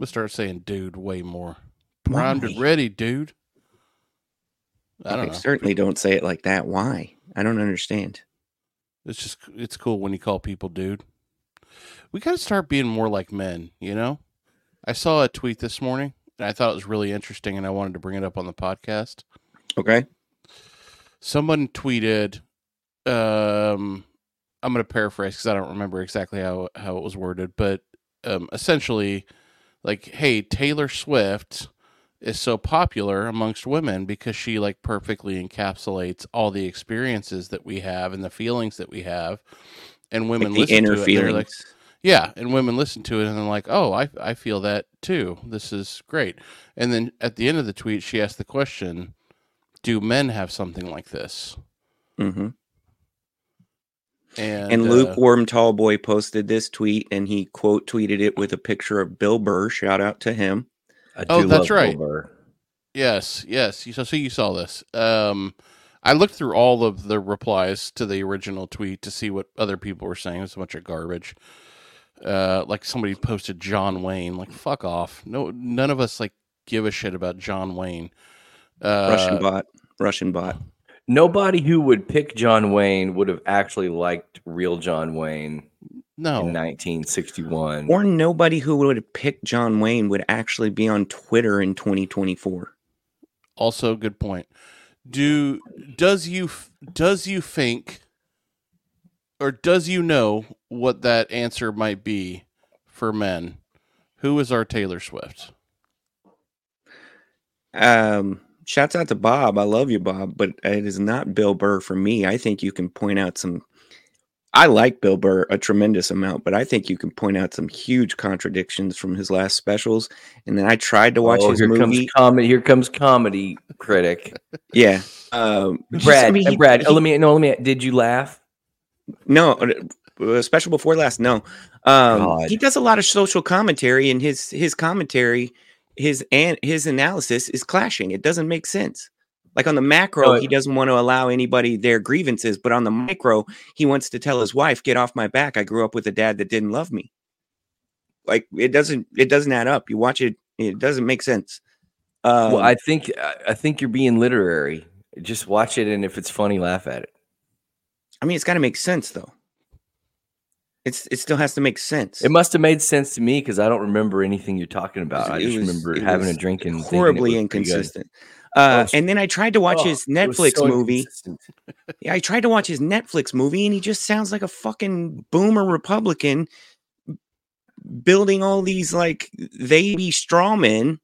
gonna start saying "dude" way more. Primed and ready, dude. I don't. Certainly don't say it like that. Why? I don't understand. It's just it's cool when you call people dude. We got to start being more like men, you know? I saw a tweet this morning and I thought it was really interesting and I wanted to bring it up on the podcast. Okay. Someone tweeted um I'm going to paraphrase cuz I don't remember exactly how how it was worded, but um essentially like hey, Taylor Swift is so popular amongst women because she like perfectly encapsulates all the experiences that we have and the feelings that we have. And women Like the listen inner to it, and feelings. like yeah and women listen to it and they're like oh I, I feel that too. This is great. And then at the end of the tweet she asked the question do men have something like this? Hmm and, And uh, lukewarm tall boy posted this tweet, and he quote tweeted it with a picture of Bill Burr. Shout out to him. I Oh, that's love Bill right. Burr. Yes, yes. You so, so you saw this. Um, I looked through all of the replies to the original tweet to see what other people were saying. It's a bunch of garbage. Uh, like somebody posted John Wayne. Like fuck off. No, none of us like give a shit about John Wayne. Uh, Russian bot. Russian bot. Nobody who would pick John Wayne would have actually liked real John Wayne no, in 1961. Or nobody who would have picked John Wayne would actually be on Twitter in 2024. also good point. Do does you does you think or does you know what that answer might be for men? Who is our Taylor Swift? Um, shouts out to Bob. I love you, Bob, but it is not Bill Burr for me. I think you can point out some. I like Bill Burr a tremendous amount, but I think you can point out some huge contradictions from his last specials. And then I tried to watch oh, his here movie. comes comedy. Here comes comedy critic yeah, um, just- Brad. I mean, uh, he- Brad, he- oh, let me no. Let me. Did you laugh? No, uh, special before last. No, um, he does a lot of social commentary, and his his commentary, his and his analysis is clashing. It doesn't make sense. Like on the macro, he doesn't want to allow anybody their grievances, but on the micro, he wants to tell his wife, "Get off my back. I grew up with a dad that didn't love me." Like it doesn't it doesn't add up. You watch it, it doesn't make sense. Um, well, I think I- I think you're being literary. Just watch it, and if it's funny, laugh at it. I mean, it's got to make sense though. It's it still has to make sense. It must have made sense to me because I don't remember anything you're talking about. I just was- remember it having a drink and horribly was pretty good. inconsistent. Uh, Oh, and then I tried to watch Oh, his Netflix so movie. Yeah, I tried to watch his Netflix movie, and he just sounds like a fucking boomer Republican building all these like they be strawmen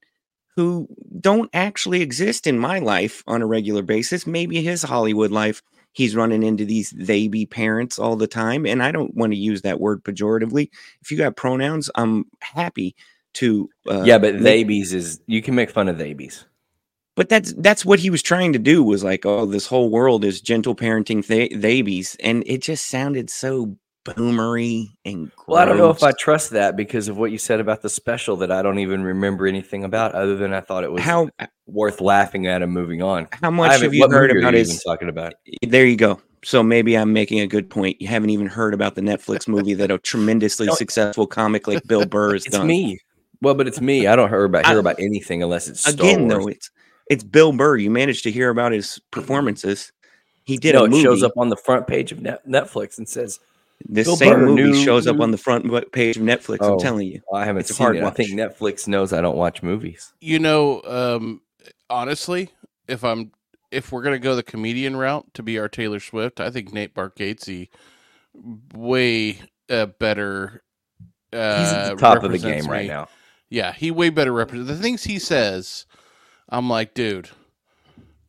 who don't actually exist in my life on a regular basis. Maybe his Hollywood life, he's running into these they be parents all the time. And I don't want to use that word pejoratively. If you got pronouns, I'm happy to. Uh, yeah, but make- theybies is you can make fun of theybies. but that's that's what he was trying to do was like, oh, this whole world is gentle parenting th- babies, and it just sounded so boomery and. Well, I don't know if I trust that because of what you said about the special that I don't even remember anything about, other than I thought it was how worth laughing at and moving on. how much haven't- you heard movie are about you his? talking about? There you go. So maybe I'm making a good point. You haven't even heard about the Netflix movie that a tremendously successful comic like Bill Burr has It's done. me. Well, but it's me. I don't hear about hear I- about anything unless it's Star Again, Wars. though, it's it's Bill Burr. You managed to hear about his performances. He did no, a movie. it shows up on the front page of Netflix and says, this Bill same Burr, movie new- shows up on the front page of Netflix. Oh. I'm telling you. "I haven't It's a seen hard it." I think. Netflix knows I don't watch movies. You know, um, honestly, if I'm if we're gonna go the comedian route to be our Taylor Swift, I think Nate Bargatze way uh, better. Uh, He's at the top of the represents game right now. Yeah, he way better represents the things he says. I'm like, dude,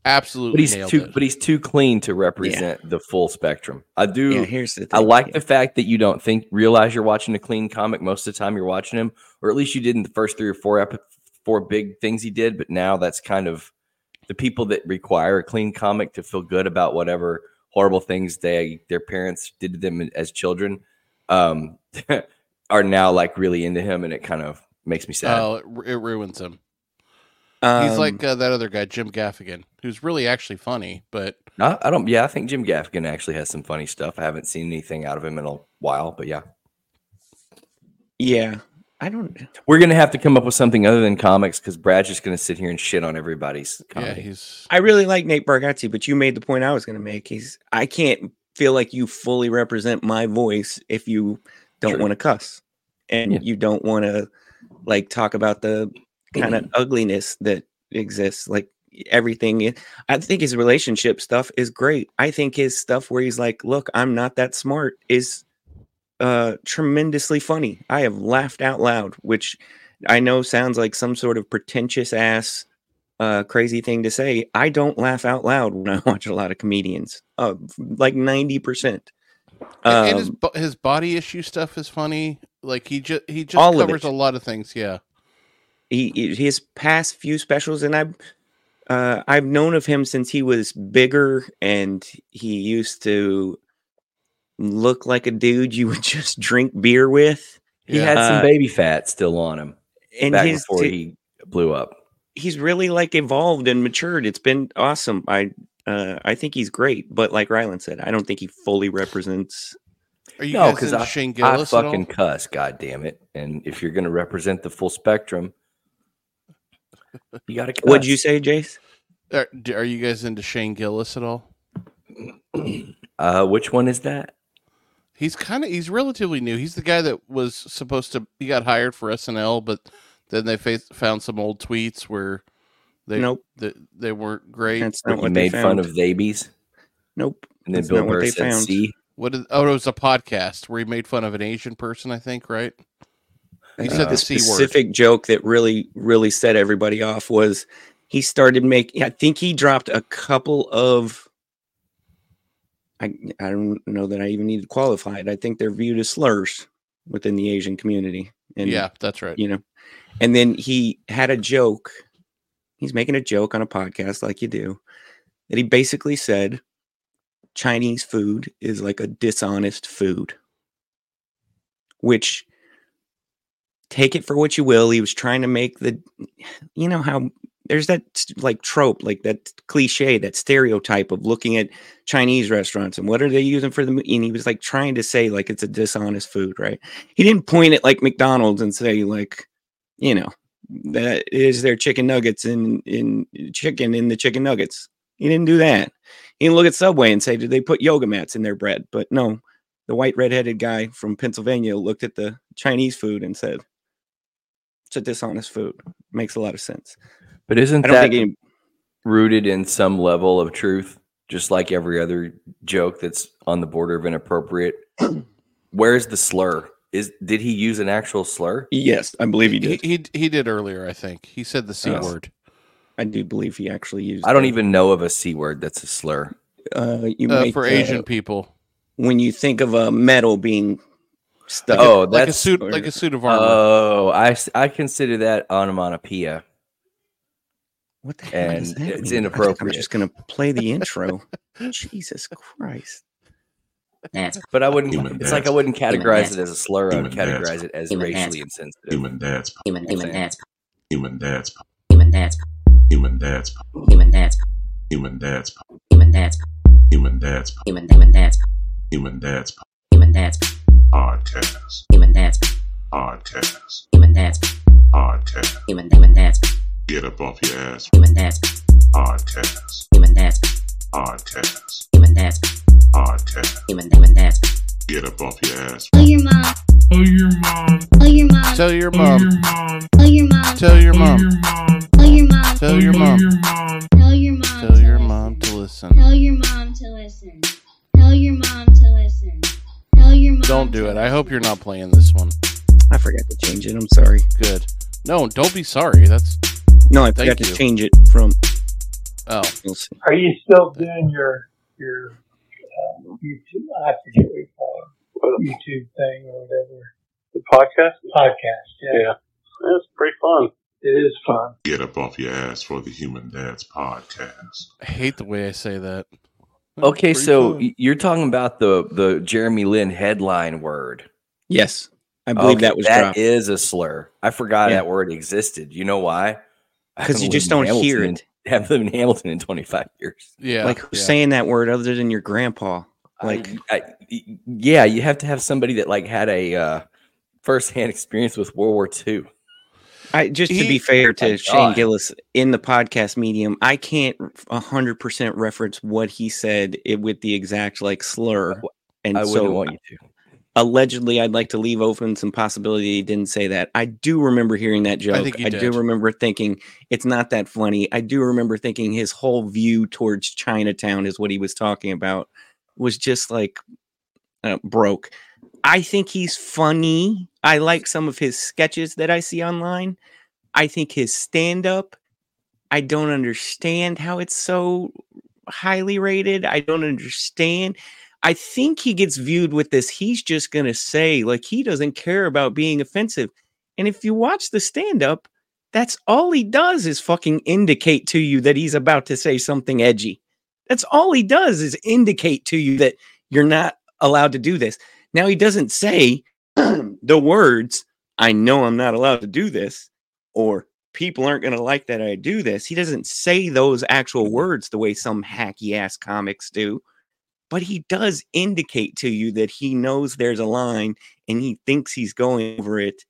absolutely But he's too it. but he's too clean to represent the full spectrum. I do Yeah, here's the thing. I like yeah. the fact that you don't think realize you're watching a clean comic most of the time you're watching him, or at least you did in the first three or four epi- four big things he did. But now that's kind of the people that require a clean comic to feel good about whatever horrible things they their parents did to them as children um, are now like really into him, and it kind of makes me sad. Oh, it, it ruins him. Um, He's like uh, that other guy, Jim Gaffigan, who's really actually funny, but I, I don't. Yeah, I think Jim Gaffigan actually has some funny stuff. I haven't seen anything out of him in a while, but yeah. Yeah. I don't. We're gonna have to come up with something other than comics because Brad's just gonna sit here and shit on everybody's Yeah, he's I really like Nate Bargatze, but you made the point I was going to make. He's I can't feel like you fully represent my voice if you don't want to cuss and Yeah. you don't want to like talk about the kind of ugliness that exists. Like everything, I think his relationship stuff is great. I think his stuff where he's like, "Look, I'm not that smart," is uh tremendously funny. I have laughed out loud, which I know sounds like some sort of pretentious ass uh crazy thing to say. I don't laugh out loud when I watch a lot of comedians. Uh like 90%. and his Um, his body issue stuff is funny. Like he just he just covers a lot of things. Yeah, he he- his past few specials and I've uh I've known of him since he was bigger and he used to look like a dude you would just drink beer with. He Yeah. had some Uh, baby fat still on him And back his before t- he blew up. he's really like evolved and matured. It's been awesome. I uh, I think he's great, but like Rylan said, I don't think he fully represents. are you No, guys because I, Shane I Gillis at all? fucking cuss, god damn it. And if you're gonna represent the full spectrum, you gotta cuss. What'd you say, Jace? Are, are you guys into Shane Gillis at all? Uh which one is that? He's kind of he's relatively new. He's the guy that was supposed to he got hired for SNL, but then they fa- found some old tweets where they Nope. they, they weren't great. That's not he what they made fun of babies Nope. and then That's Bill not what Burr they said found. see. What is? Oh, it was a podcast where he made fun of an Asian person. I think right. He Uh, said the the c word. specific joke that really, really set everybody off was he started making. I think he dropped a couple of. I I don't know that I even need to qualify it. I think they're viewed as slurs within the Asian community. And yeah, that's right. you know, and then he had a joke. He's making a joke on a podcast, like you do, that he basically said Chinese food is like a dishonest food, which take it for what you will. He was trying to make the, you know, how there's that like trope, like that cliche, that stereotype of looking at Chinese restaurants and what are they using for the, and he was like trying to say like it's a dishonest food, right? He didn't point at like McDonald's and say like, you know, that is their chicken nuggets in in chicken in the chicken nuggets. He didn't do that. He didn't look at Subway and say, did they put yoga mats in their bread? But no, the white redheaded guy from Pennsylvania looked at the Chinese food and said, it's a dishonest food. Makes a lot of sense. But isn't that think any, rooted in some level of truth, just like every other joke that's on the border of inappropriate? Where's the slur? Is did he use an actual slur? yes, I believe he He, did. he he did earlier. I think he said the c Oh. word. I do believe he actually used. I don't the- even know of a c word that's a slur. Uh, you Uh, make, for uh, Asian people. when you think of a metal being stuck. Oh, like a that's suit, or- like a suit of armor. oh, I, I consider that onomatopoeia. What the hell and does that it's mean? I- inappropriate. I'm just gonna play the intro. Jesus Christ! But I wouldn't. Human it's like I wouldn't categorize dance. it as a slur. I would Human dance. categorize it as Human racially dance. insensitive. Human dads, human human saying. dance human dads, human dance human dads, human dance human dads, human dance human dads, human human dance human dads, human dance podcast, human dance podcast, human dance podcast. human human dance Get up off your ass, human dance podcast, human dance podcast, human dance podcast. human human dance Get up off your ass, Tell your mom. Tell your mom. Tell your mom. Tell your mom. Tell your mom. Tell your mom. Tell your mom. Tell your mom. Tell your mom. Tell your mom to listen. Tell your mom to listen. Tell your mom to listen. Tell your mom. Don't do it. I hope you're not playing this one. I forgot to change it. I'm sorry. Good. No, don't be sorry. That's No, I Thank forgot to you. change it from. oh You'll see. Are you still doing your your uh, YouTube? I forget what you call it. YouTube thing or whatever. The podcast? Podcast. Yeah. Yeah. It's pretty fun. It is fun. get up off your ass for the Human Dads podcast. I hate the way I say that. Okay, so fun. you're talking about the the Jeremy Lin headline word. Yes, I believe Okay, that was that dropped is a slur. I forgot Yeah. that word existed. You know why? Because you just don't hear it. in- haven't lived in Hamilton in 25 years. yeah, like who's yeah. saying that word other than your grandpa? Like I, I- yeah, you have to have somebody that like had a uh, firsthand experience with World War II. I just to He- be fair to My Shane God. Gillis in the podcast medium, I can't hundred percent reference what he said it, with the exact like slur. And I wouldn't so want you to. allegedly I'd like to leave open some possibility he didn't say that. I do remember hearing that joke. he I do remember thinking it's not that funny. I do remember thinking his whole view towards Chinatown is what he was talking about was just like uh, broke. I think he's funny. I like some of his sketches that I see online. I think his stand up, I don't understand how it's so highly rated. I don't understand. I think he gets viewed with this. He's just going to say, like, he doesn't care about being offensive. And if you watch the stand up, that's all he does is fucking indicate to you that he's about to say something edgy. That's all he does is indicate to you that you're not allowed to do this. Now, he doesn't say the words, I know I'm not allowed to do this, or people aren't going to like that I do this. He doesn't say those actual words the way some hacky ass comics do but he does indicate to you that he knows there's a line and he thinks he's going over it.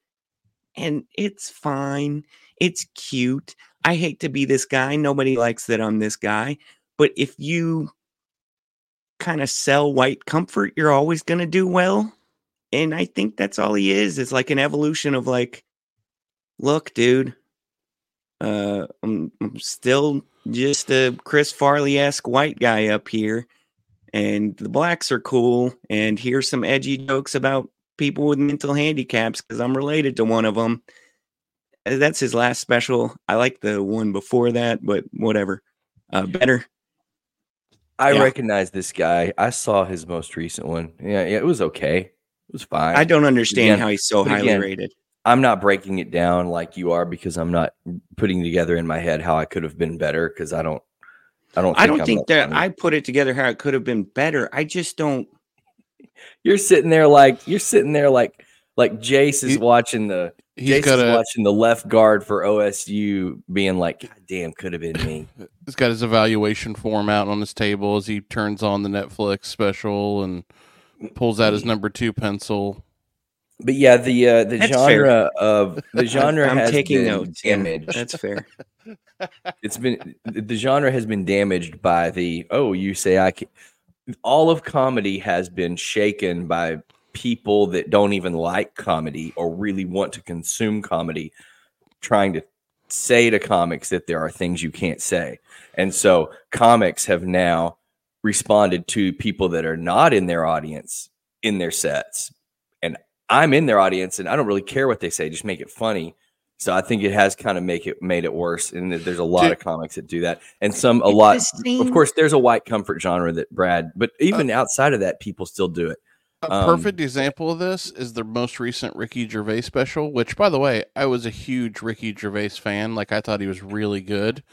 And it's fine. It's cute. I hate to be this guy. Nobody likes that I'm this guy. But if you kind of sell white comfort, you're always going to do well. And I think that's all he is. It's like an evolution of like, look, dude, uh, I'm, I'm still just a Chris Farley esque white guy up here and the blacks are cool and here's some edgy jokes about people with mental handicaps because i'm related to one of them that's his last special i like the one before that but whatever uh better I Yeah. recognize this guy. I saw his most recent one. Yeah, yeah, it was okay. It was fine. i don't understand Again- how he's so highly again, rated I'm not breaking it down like you are because I'm not putting together in my head how I could have been better because I don't. I don't. Think i don't I'm think that funny. i put it together how it could have been better i just don't You're sitting there like you're sitting there like like Jace is He- watching the He's Jace got is a watching the left guard for OSU being like, God damn, could have been me. he's got his evaluation form out on his table as he turns on the Netflix special and pulls out his number two pencil. But yeah, the uh, the That's genre of the genre i'm has taking been notes yeah, damaged. that's fair it's been the the genre has been damaged by the oh you say I can all of comedy has been shaken by people that don't even like comedy or really want to consume comedy trying to say to comics that there are things you can't say and so comics have now responded to people that are not in their audience in their sets and i'm in their audience and i don't really care what they say just make it funny so I think it has kind of make it made it worse, and there's a lot Dude. of comics that do that, and some a lot. Of course, there's a white comfort genre that Brad, but even oh. outside of that, people still do it. A Um, perfect example of this is the most recent Ricky Gervais special, which, by the way, I was a huge Ricky Gervais fan. Like, I thought he was really good.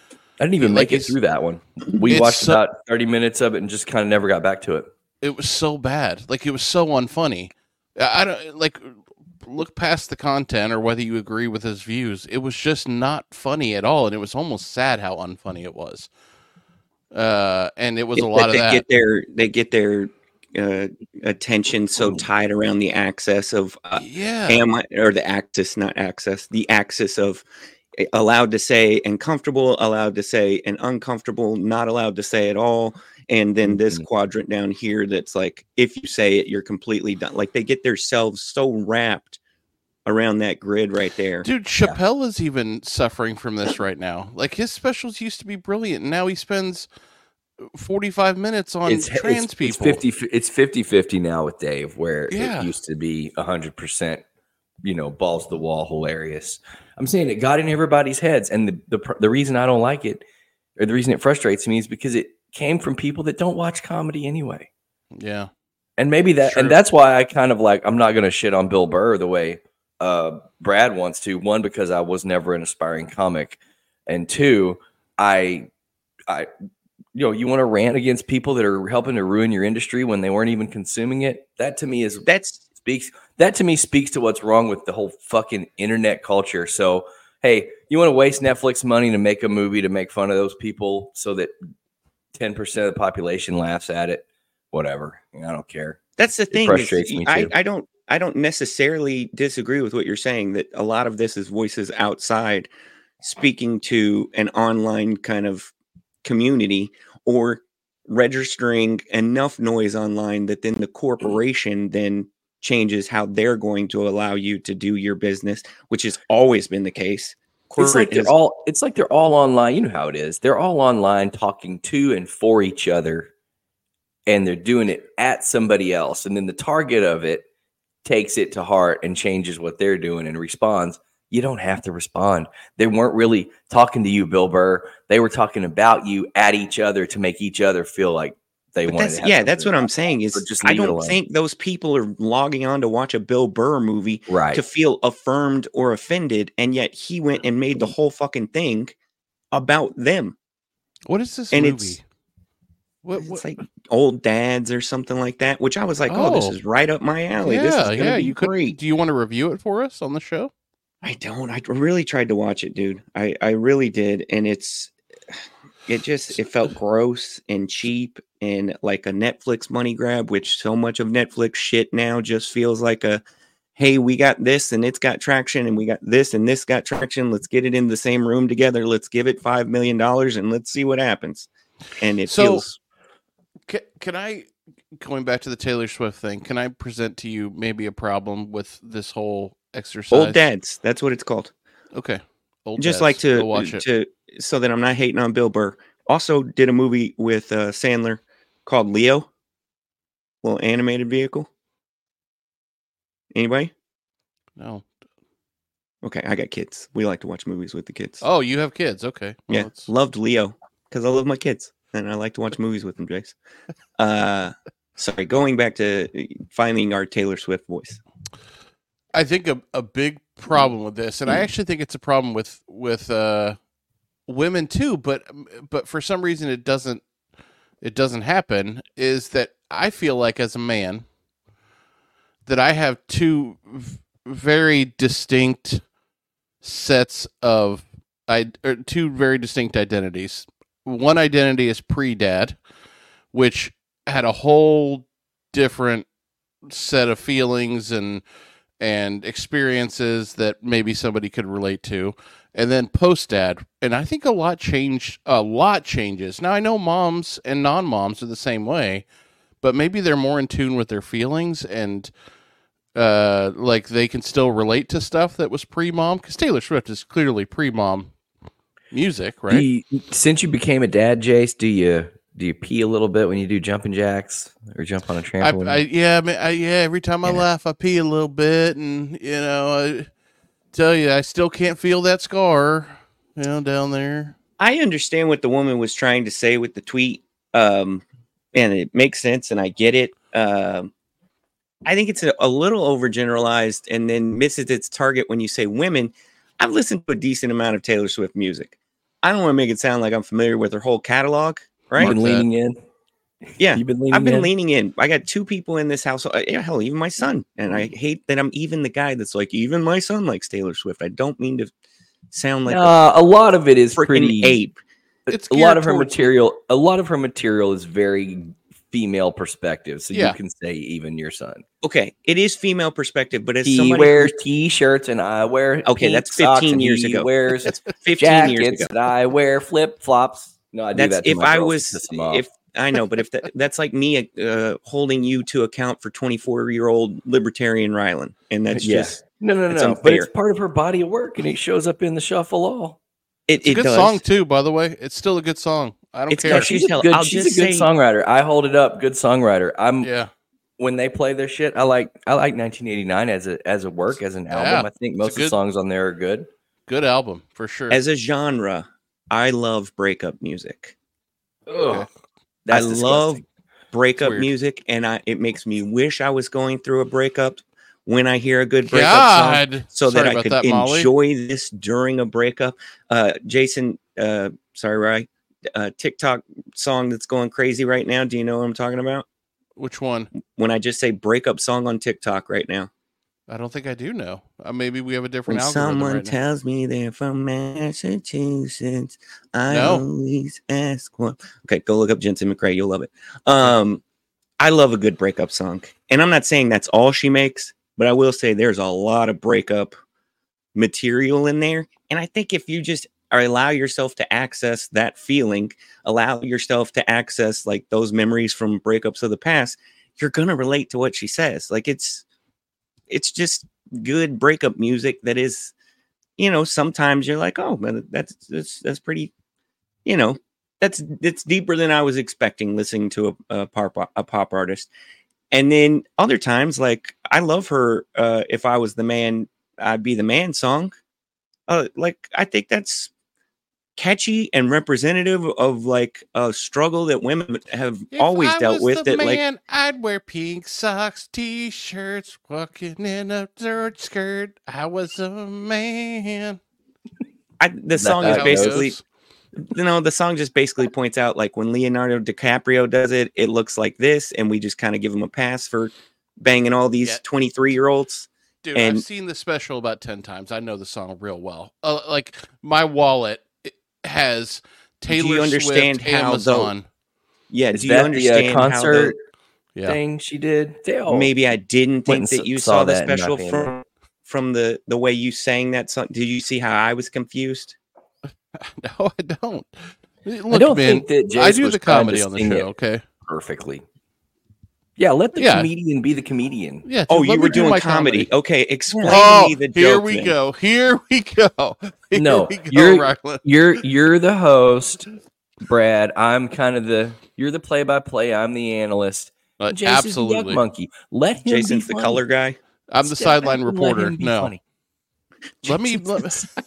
I didn't even Like, make it through that one. We watched so- about 30 minutes of it and just kind of never got back to it. It was so bad. Like, it was so unfunny. I don't like look past the content or whether you agree with his views. It was just not funny at all, and it was almost sad how unfunny it was. Uh, and it was a lot of that. get their they get their uh, attention so tied around the access of uh, yeah, am I, or the axis, not access, the axis of eh, allowed to say and comfortable, allowed to say and uncomfortable, not allowed to say at all. And then this Mhm. quadrant down here that's like, if you say it, you're completely done. Like they get themselves so wrapped around that grid right there. Dude, Chappelle is even suffering from this right now. Like his specials used to be brilliant, and now he spends forty-five minutes on it's, trans it's, people. It's 50, it's 50 50 now with Dave, where Yeah. it used to be 100%, you know, balls to the wall, hilarious. I'm saying it got in everybody's heads. And the, the, the reason I don't like it, or the reason it frustrates me, is because it came from people that don't watch comedy anyway. Yeah, And maybe that, True. and that's why I kind of like, I'm not going to shit on Bill Burr the way uh, Brad wants to. One, because I was never an aspiring comic. And two, I, I, you know, you want to rant against people that are helping to ruin your industry when they weren't even consuming it. That to me is That's speaks that to me speaks to what's wrong with the whole fucking internet culture. So, hey, you want to waste Netflix money to make a movie to make fun of those people so that 10% of the population laughs at it? Whatever. I don't care. That's the thing. is frustrates me I, too. I don't I don't necessarily disagree with what you're saying that a lot of this is voices outside speaking to an online kind of community or registering enough noise online that then the corporation then changes how they're going to allow you to do your business, which has always been the case. It's like they're is- all. It's like they're all online. You know how it is. They're all online talking to and for each other, and they're doing it at somebody else. And then the target of it takes it to heart and changes what they're doing and responds. You don't have to respond. They weren't really talking to you, Bill Burr. They were talking about you at each other to make each other feel like they But wanted. to have yeah, that's what I'm saying is just I don't think those people are logging on to watch a Bill Burr movie right. to feel affirmed or offended, and yet he went and made the mm-hmm. whole fucking thing about them. What is this And movie? it's- what, It's like old dads or something like that, which I was like, oh, this Oh. is right up my alley. this is yeah, gonna yeah. be You could. great. Do you want to review it for us on the show? I don't. I really tried to watch it, dude. I I really did, and it's it just it felt gross and cheap and like a Netflix money grab, which so much of Netflix shit now just feels like a hey, we got this and it's got traction, and we got this and this got traction. Let's get it in the same room together. Let's give it five million dollars and let's see what happens. And it So, feels Can, can I, going back to the Taylor Swift thing, can I present to you maybe a problem with this whole exercise? old dads. That's what it's called. Okay. Old just dads. like to watch it. to so that I'm not hating on Bill Burr. Also did a movie with uh, Sandler called Leo, little animated vehicle. Anybody? no. Okay, I got kids. We like to watch movies with the kids. Oh, you have kids. Okay. Well, yeah, it's- loved Leo because I love my kids and I like to watch movies with them, Jace. Uh, sorry, going back to finding our Taylor Swift voice. I think a, a big problem with this, and I actually think it's a problem with with uh, women too. But but for some reason it doesn't it doesn't happen. Is that I feel like as a man that I have two v- very distinct sets of I or two very distinct identities. One identity is pre dad, which had a whole different set of feelings and and experiences that maybe somebody could relate to. And then post dad and i think a lot changed a lot changes. Now i know moms and non-moms are the same way but maybe they're more in tune with their feelings and uh like they can still relate to stuff that was pre-mom because taylor swift is clearly pre-mom music right? Since you became a dad, Jace, do you do you pee a little bit when you do jumping jacks or jump on a trampoline? I yeah, I, mean, I yeah. Every time I Yeah. laugh, I pee a little bit, and you know, I tell you, I still can't feel that scar, you know, down there. I understand what the woman was trying to say with the tweet, um, and it makes sense, and I get it. Um, I think it's a, a little overgeneralized, and then misses its target when you say women. I've listened to a decent amount of Taylor Swift music. I don't want to make it sound like I'm familiar with her whole catalog, right? You've been leaning in. Yeah, You've been leaning I've been in. leaning in. I got two people in this house. uh, Yeah, hell, even my son. And I hate that I'm even the guy that's like, even my son likes Taylor Swift. I don't mean to sound like Nah, a lot of it is pretty ape. It's a lot of her towards- material. A lot of her material is very female perspective. So Yeah. you can say even your son. Okay, it is female perspective, but as He somebody wears t-shirts and I wear Okay, pink that's socks 15 and years he ago. Wears That's 15 years jackets ago. and I wear flip flops. No, I do That's that. If I was piss 'em off. if I know, but if that, that's like me uh, holding you to account for 24 year old libertarian Rylan, and that's Yeah. just no, no, it's no, but it's part of her body of work and it shows up in the shuffle all. it. It's a good does. song too, by the way. It's still a good song. I don't It's care. got- she's you a good, I'll she's just a good say- songwriter. I hold it up. Good songwriter. I'm yeah, when they play their shit. I like I like 1989 as a as a work as an album. Yeah, I think most a of the songs on there are good. good album for sure. As a genre, I love breakup music. Ugh, I that's love breakup music, and I it makes me wish I was going through a breakup when I hear a good breakup song. So Sorry that I could that, enjoy this during a breakup. Uh, Jason, uh, sorry, Rye, uh, TikTok song that's going crazy right now. Do you know what I'm talking about? Which one? When I just say breakup song on TikTok right now. I don't think I do know. Uh, maybe we have a different When someone right now. tells me they're from Massachusetts, I No. always ask one. Okay, go look up Jensen McRae. You'll love it. Um, I love a good breakup song, and I'm not saying that's all she makes, but I will say there's a lot of breakup material in there. And I think if you just allow yourself to access that feeling, allow yourself to access like those memories from breakups of the past, you're gonna relate to what she says. Like it's it's just good breakup music that is, you know, sometimes you're like, oh, man, that's that's that's pretty, you know, that's it's deeper than I was expecting listening to a, a pop a pop artist. And then other times, like I love her. Uh, if I was the man, I'd be the man song. Uh, like I think that's catchy and representative of like a struggle that women have If always I dealt was with. the That like I'd wear pink socks, t-shirts, walking in a dirt skirt. I was a man. I, the song is basically goes. you know the song just basically points out like when Leonardo DiCaprio does it, it looks like this, and we just kind of give him a pass for banging all these Yeah. 23 year olds. Dude, And- I've seen the special about 10 times. I know the song real well. Uh, like my wallet it has Taylor you understand Swift, how the- Amazon. Yeah, Is do you that the uh, understand how the- concert Yeah. thing she did? They all maybe I didn't think that you saw saw the that in special from from the the way you sang that song. Did you see how I was confused? No, I don't. Look, I don't man, think that Jace I do was the trying to comedy on the sing show, it okay? perfectly. Yeah, let the Yeah. comedian be the comedian. Yeah. Oh, dude, let you me were do doing my comedy. Okay, explain Oh, me the joke. here we then. go. Here we go. Here No, we go, you're- Rylan. You're you're the host, Brad. I'm kind of the you're the play by play. I'm the analyst. Uh, Jason's the duck monkey. Let him Jason's be the color guy. I'm the Step back sideline and let reporter. No. funny. Let me let, the.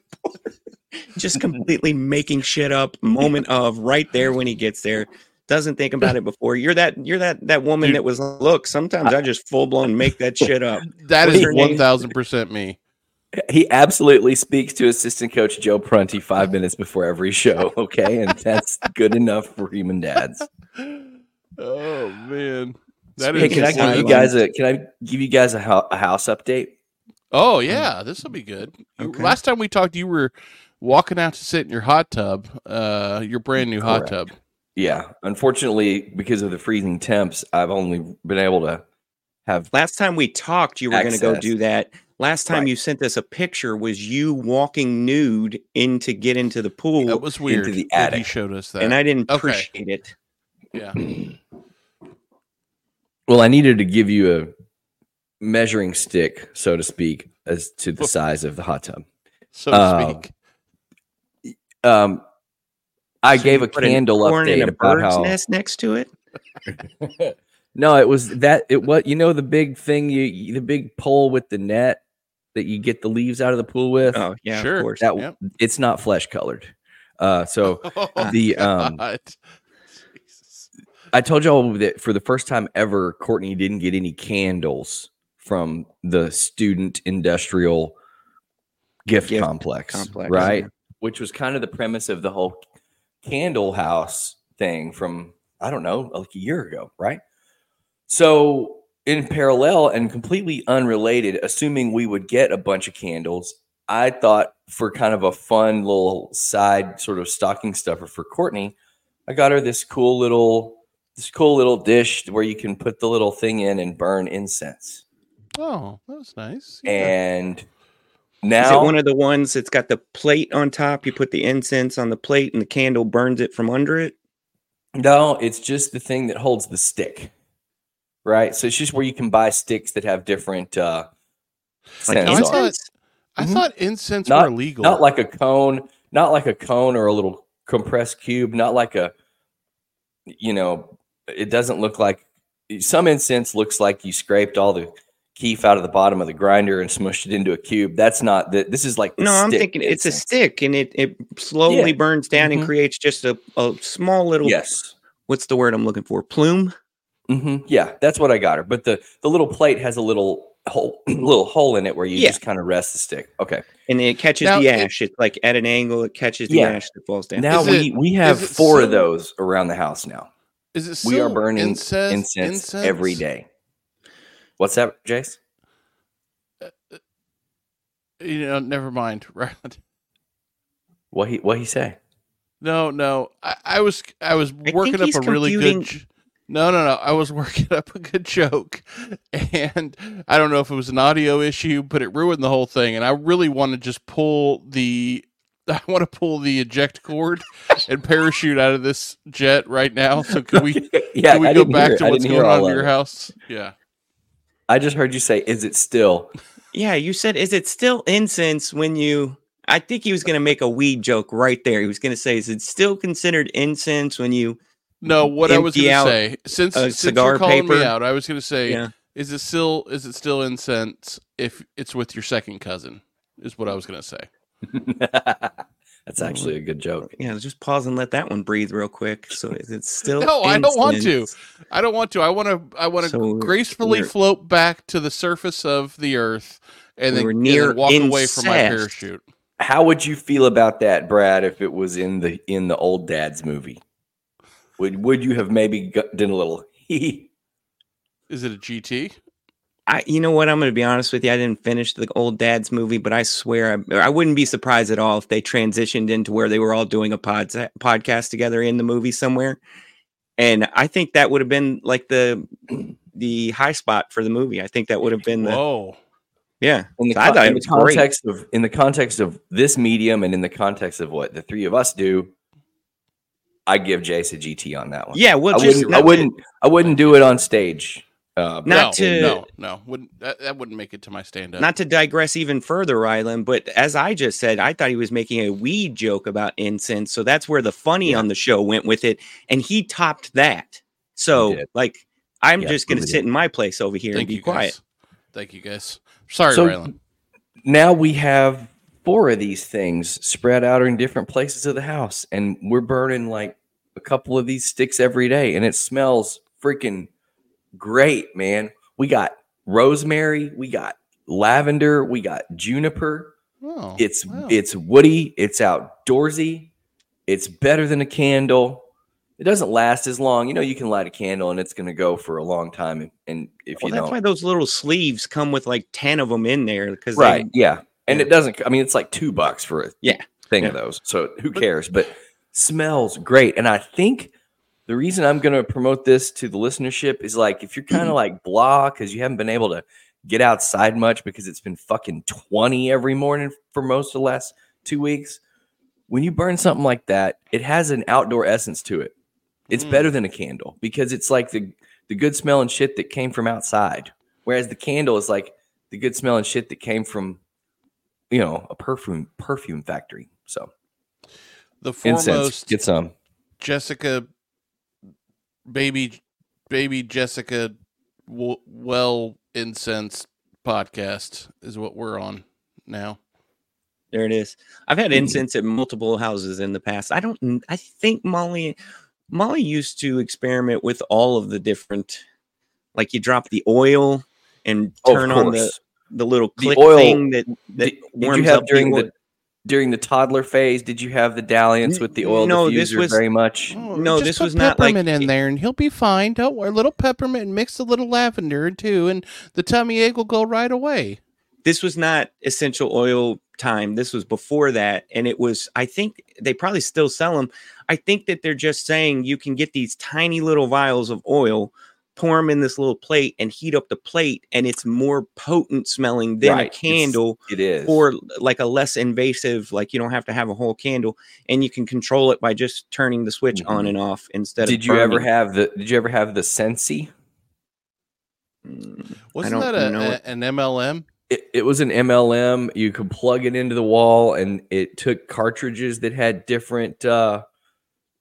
Just completely making shit up. Moment of right there when he gets there. Doesn't think about it before. You're that you're that that woman Dude. that was look. Sometimes I just full blown make that shit up. that What's is her name? one thousand percent me. He absolutely speaks to assistant coach Joe Prunty five minutes before every show. Okay, and that's good enough for human dads. Oh man, that Hey, is can I give you guys a can I give you guys a, hou- a house update? Oh yeah, this will be good. Okay. Last time we talked, you were walking out to sit in your hot tub, uh, your brand new hot Correct. tub. Yeah, unfortunately, because of the freezing temps, I've only been able to have Last time we talked, you were going to go do that. Last time Right. you sent us a picture was you walking nude in to get into the pool, That was weird. the that He attic. showed us that. and I didn't Okay. appreciate it. yeah. Well, I needed to give you a measuring stick, so to speak, as to the size of the hot tub. So to Uh, speak. Um, I So gave a put an candle corn and update a about bird's how. nest next to it. no, it was that it what you know the big thing you you- the big pole with the net that you get the leaves out of the pool with. Oh yeah, Sure. of course. that Yep. it's not flesh colored. Uh, so the, um, Jesus. I told y'all that for the first time ever, Courtney didn't get any candles from the student industrial gift, Gift complex, complex, right? yeah. Which was kind of the premise of the whole candle house thing from I don't know, like a year ago, right? So in parallel and completely unrelated, assuming we would get a bunch of candles, I thought for kind of a fun little side sort of stocking stuffer for Courtney, I got her this cool little this cool little dish where you can put the little thing in and burn incense. Oh, that was nice. Yeah. And Is now it one of the ones that's got the plate on top? You put the incense on the plate, and the candle burns it from under it. no, it's just the thing that holds the stick. Right? So it's just where you can buy sticks that have different uh Like scents I thought incense? I Mhm. thought incense Not- were illegal. not like a cone, not like a cone or a little compressed cube, not like a, you know, it doesn't look like some incense looks like you scraped all the keef out of the bottom of the grinder and smushed it into a cube. That's not that. This is like the No, I'm thinking it's a stick, and it it slowly Yeah. burns down Mhm. and creates just a, a small little. Yes. What's the word I'm looking for? Plume. hmm Yeah, that's what I got her. But the the little plate has a little hole, little hole in it where you Yeah. just kind of rest the stick. Okay. and it catches Now, the ash. it's like at an angle, it catches the Yeah. ash that falls down. Now Is we it- we have is it four of those around the house now. Is it we are still burning incense, incense, every day. What's that, Jace? Uh, uh, you know, never mind. Right? What he what he say? No, no. I, I was I was think working up he's a really good. j- No, no, no. I was working up a good joke, and I don't know if it was an audio issue, but it ruined the whole thing. And I really want to just pull the, I want to pull the eject cord and parachute out of this jet right now. So can we, yeah, can we I go back to what's going on in your it. house? Yeah. I just heard you say, "Is it still?" Yeah, you said, is it still incense when you? I think he was going to make a weed joke right there. He was going to say, is it still considered incense when you? No, what I was going to say since a since you're calling me out, I was going to say, Yeah. is it still is it still incense if it's with your second cousin? Is what I was going to say. That's actually a good joke. Yeah, just pause and let that one breathe real quick. So it's still? No, I don't want to. I don't want to. I want to. I want to So gracefully float back to the surface of the earth and We then, were and near then walk away from my parachute. How would you feel about that, Brad, if it was in the in the old dad's movie? Would would you have maybe got, done a little? hee Is it a GT? I, you know what? I'm going to be honest with you. I didn't finish the old dad's movie, but I swear I, I wouldn't be surprised at all if they transitioned into where they were all doing a pod, podcast together in the movie somewhere. And I think that would have been like the the high spot for the movie. I think that would have been the Whoa! yeah. in the, So I con- thought in the was great. context of in the context of this medium and in the context of what the three of us do, I give Jace a GT on that one. Yeah, well, I just wouldn't, I wouldn't. I wouldn't do it on stage. Uh, Not no, to- no, no. Wouldn't that, that wouldn't make it to my stand up? not to digress even further, Rylan, but as I just said, I thought he was making a weed joke about incense. So that's where the funny on the show went with it. And he topped that. So, like, I'm Yeah, just going to sit did. in my place over here Thank and be you, quiet. guys. Thank you, guys. Sorry, So- Rylan. now we have four of these things spread out in different places of the house, and we're burning like a couple of these sticks every day, and it smells freaking great, man. We got rosemary, we got lavender, we got juniper. Oh, It's wow. it's woody, it's outdoorsy, it's better than a candle. It doesn't last as long. You know, you can light a candle and it's going to go for a long time. And, and if Well, you that's don't, why those little sleeves come with like 10 of them in there because right? yeah, and yeah. it doesn't. I mean, it's like two bucks for a Yeah, thing yeah. of those. So who cares? But smells great. And I think the reason I'm going to promote this to the listenership is like if you're kind of like blah because you haven't been able to get outside much because it's been fucking 20 every morning for most of the last two weeks. When you burn something like that, it has an outdoor essence to it. It's Mm. better than a candle because it's like the the good smelling shit that came from outside. Whereas the candle is like the good smelling shit that came from, you know, a perfume perfume factory. So the incense, foremost get some. Jessica, baby, baby Jessica, w- well incense podcast is what we're on now. there it is. I've had incense at multiple houses in the past. I don't, I think Molly, Molly used to experiment with all of the different, like you drop the oil and Oh, turn of on the, the little The oil- thing that, that Did, did warms you have up during the during the toddler phase? Did you have the dalliance with the oil No, this diffuser was- very much? Oh, no, just this put was not like- peppermint in there, and he'll be fine. Don't worry. A little peppermint and mix a little lavender too, and the tummy ache will go right away. this was not essential oil time. This was before that. And it was, I think they probably still sell them. I think that they're just saying you can get these tiny little vials of oil, pour them in this little plate and heat up the plate. And it's more potent smelling than Right, a candle It is. or like a less invasive, like you don't have to have a whole candle and you can control it by just turning the switch on Mhm. and off instead did of you ever have the Did you ever have the Scentsy? Mm, Wasn't don't that a, know a- an MLM? It, it was an MLM. You could plug it into the wall, and it took cartridges that had different. uh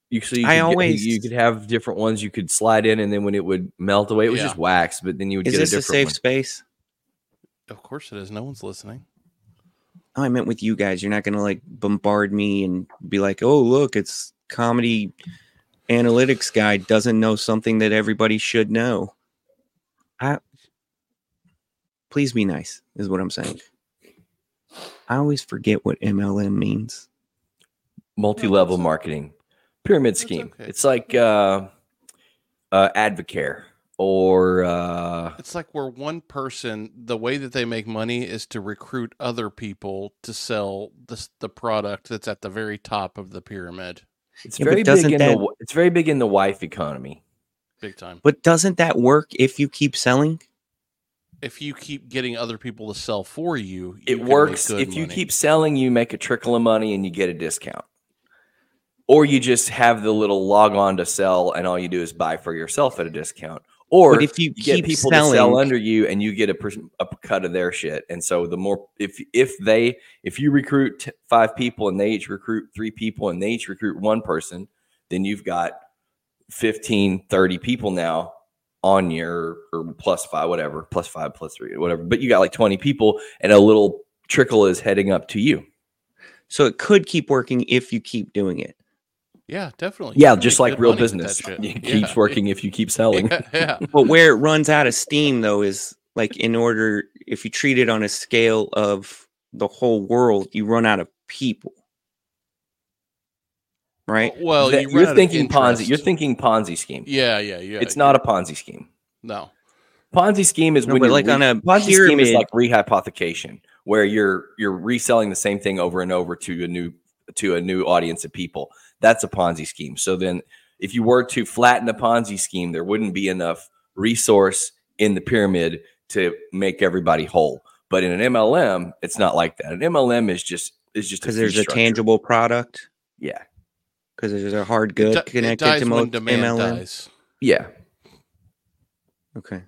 you, so you I could get- always- you could have different ones you could slide in, and then when it would melt away, it was Yeah. just wax. But then you would Is get this a a safe one. space? Of course it is. No one's listening. Oh, I meant with you guys. You're not gonna like bombard me and be like, "Oh, look, it's comedy analytics guy doesn't know something that everybody should know." I please be nice, is what I'm saying. I always forget what MLM means. multi-level marketing pyramid scheme. okay. It's like uh, uh, Advocare or uh, It's like where one person, the way that they make money is to recruit other people to sell this, the product that's at the very top of the pyramid. it's Yeah, very big in that- the it's very big in the wife economy. big time. But doesn't that work if you keep selling? If you keep getting other people to sell for you, you It works good if you keep selling, you make a trickle of money and you get a discount. Or you just have the little log on to sell and all you do is buy for yourself at a discount. Or But if you you get keep people to sell under you and you get a, per- a cut of their shit. And so the more if if they if you recruit t- five people and they each recruit three people and they each recruit one person, then you've got 15, 30 people now on your or plus five, whatever, plus five, plus three, whatever. But you got like 20 people and a little trickle is heading up to you. So it could keep working if you keep doing it. Yeah, definitely. Yeah, can just like real money with that business. It Yeah. keeps working if you keep selling. Yeah, yeah. But where it runs out of steam though is like in order if you treat it on a scale of the whole world, you run out of people. Right? Well, That- you you're run out of thinking Ponzi. You're thinking Ponzi scheme. Yeah, yeah, yeah. it's not a Ponzi scheme. no. Ponzi scheme is No, when you're like on a Ponzi scheme is like rehypothecation, where you're you're reselling the same thing over and over to a new to a new audience of people. That's a Ponzi scheme. So then, if you were to flatten a Ponzi scheme, there wouldn't be enough resource in the pyramid to make everybody whole. But in an MLM, it's not like that. An MLM is just is just Because fee there's a tangible product. Yeah, Because there's a hard It good di- it connected dies to most MLM. dies. yeah. Okay.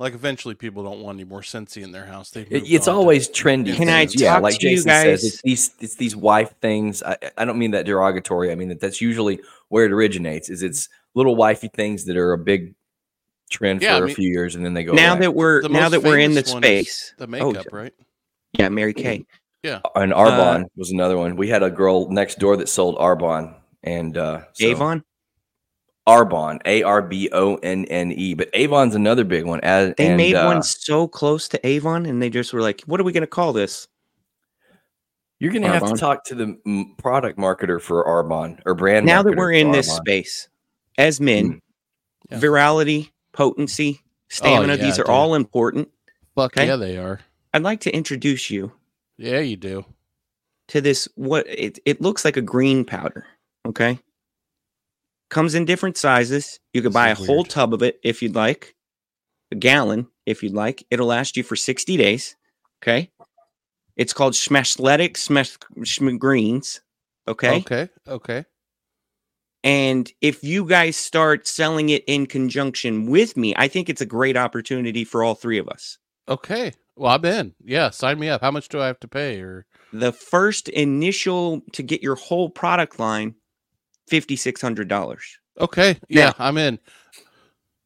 Like eventually, people don't want any more Scentsy in their house. They It- it's always trendy. Can I things. yeah, talk like to you Jason says, guys- it's these it's these wife things. I, I don't mean that derogatory. I mean that that's usually where it originates. Is it's little wifey things that are a big trend Yeah, I for mean- a few years and then they go Now away. that we're The now that we're in the famous one is space. the Oh, makeup, j- right? Yeah, Mary Kay. Yeah, and Arbonne was another one. We had a girl next door that sold Arbonne and uh, so- Avon. Arbonne, A R B O N N E. But Avon's another big one. As, They and, made uh, one so close to Avon, and they just were like, "What are we going to call this?" You're going to have to talk to the mm, product marketer for Arbonne or brand. now that we're in for this space, as men, Mm. Yeah. virality, potency, stamina, yeah, these are dude. all important. Fuck Okay. yeah, they are. I'd like to introduce you Yeah, you do. to this. What it it looks like a green powder. Okay, comes in different sizes. You could buy a is whole weird. tub of it if you'd like, a gallon if you'd like. It'll last you for sixty days. Okay, it's called Schmashletic Smash Greens. Okay. Okay. Okay. And if you guys start selling it in conjunction with me, I think it's a great opportunity for all three of us. Okay. Well, I'm in. Yeah, sign me up. How much do I have to pay? Or The first initial to get your whole product line, $5,600. okay, yeah, I'm in.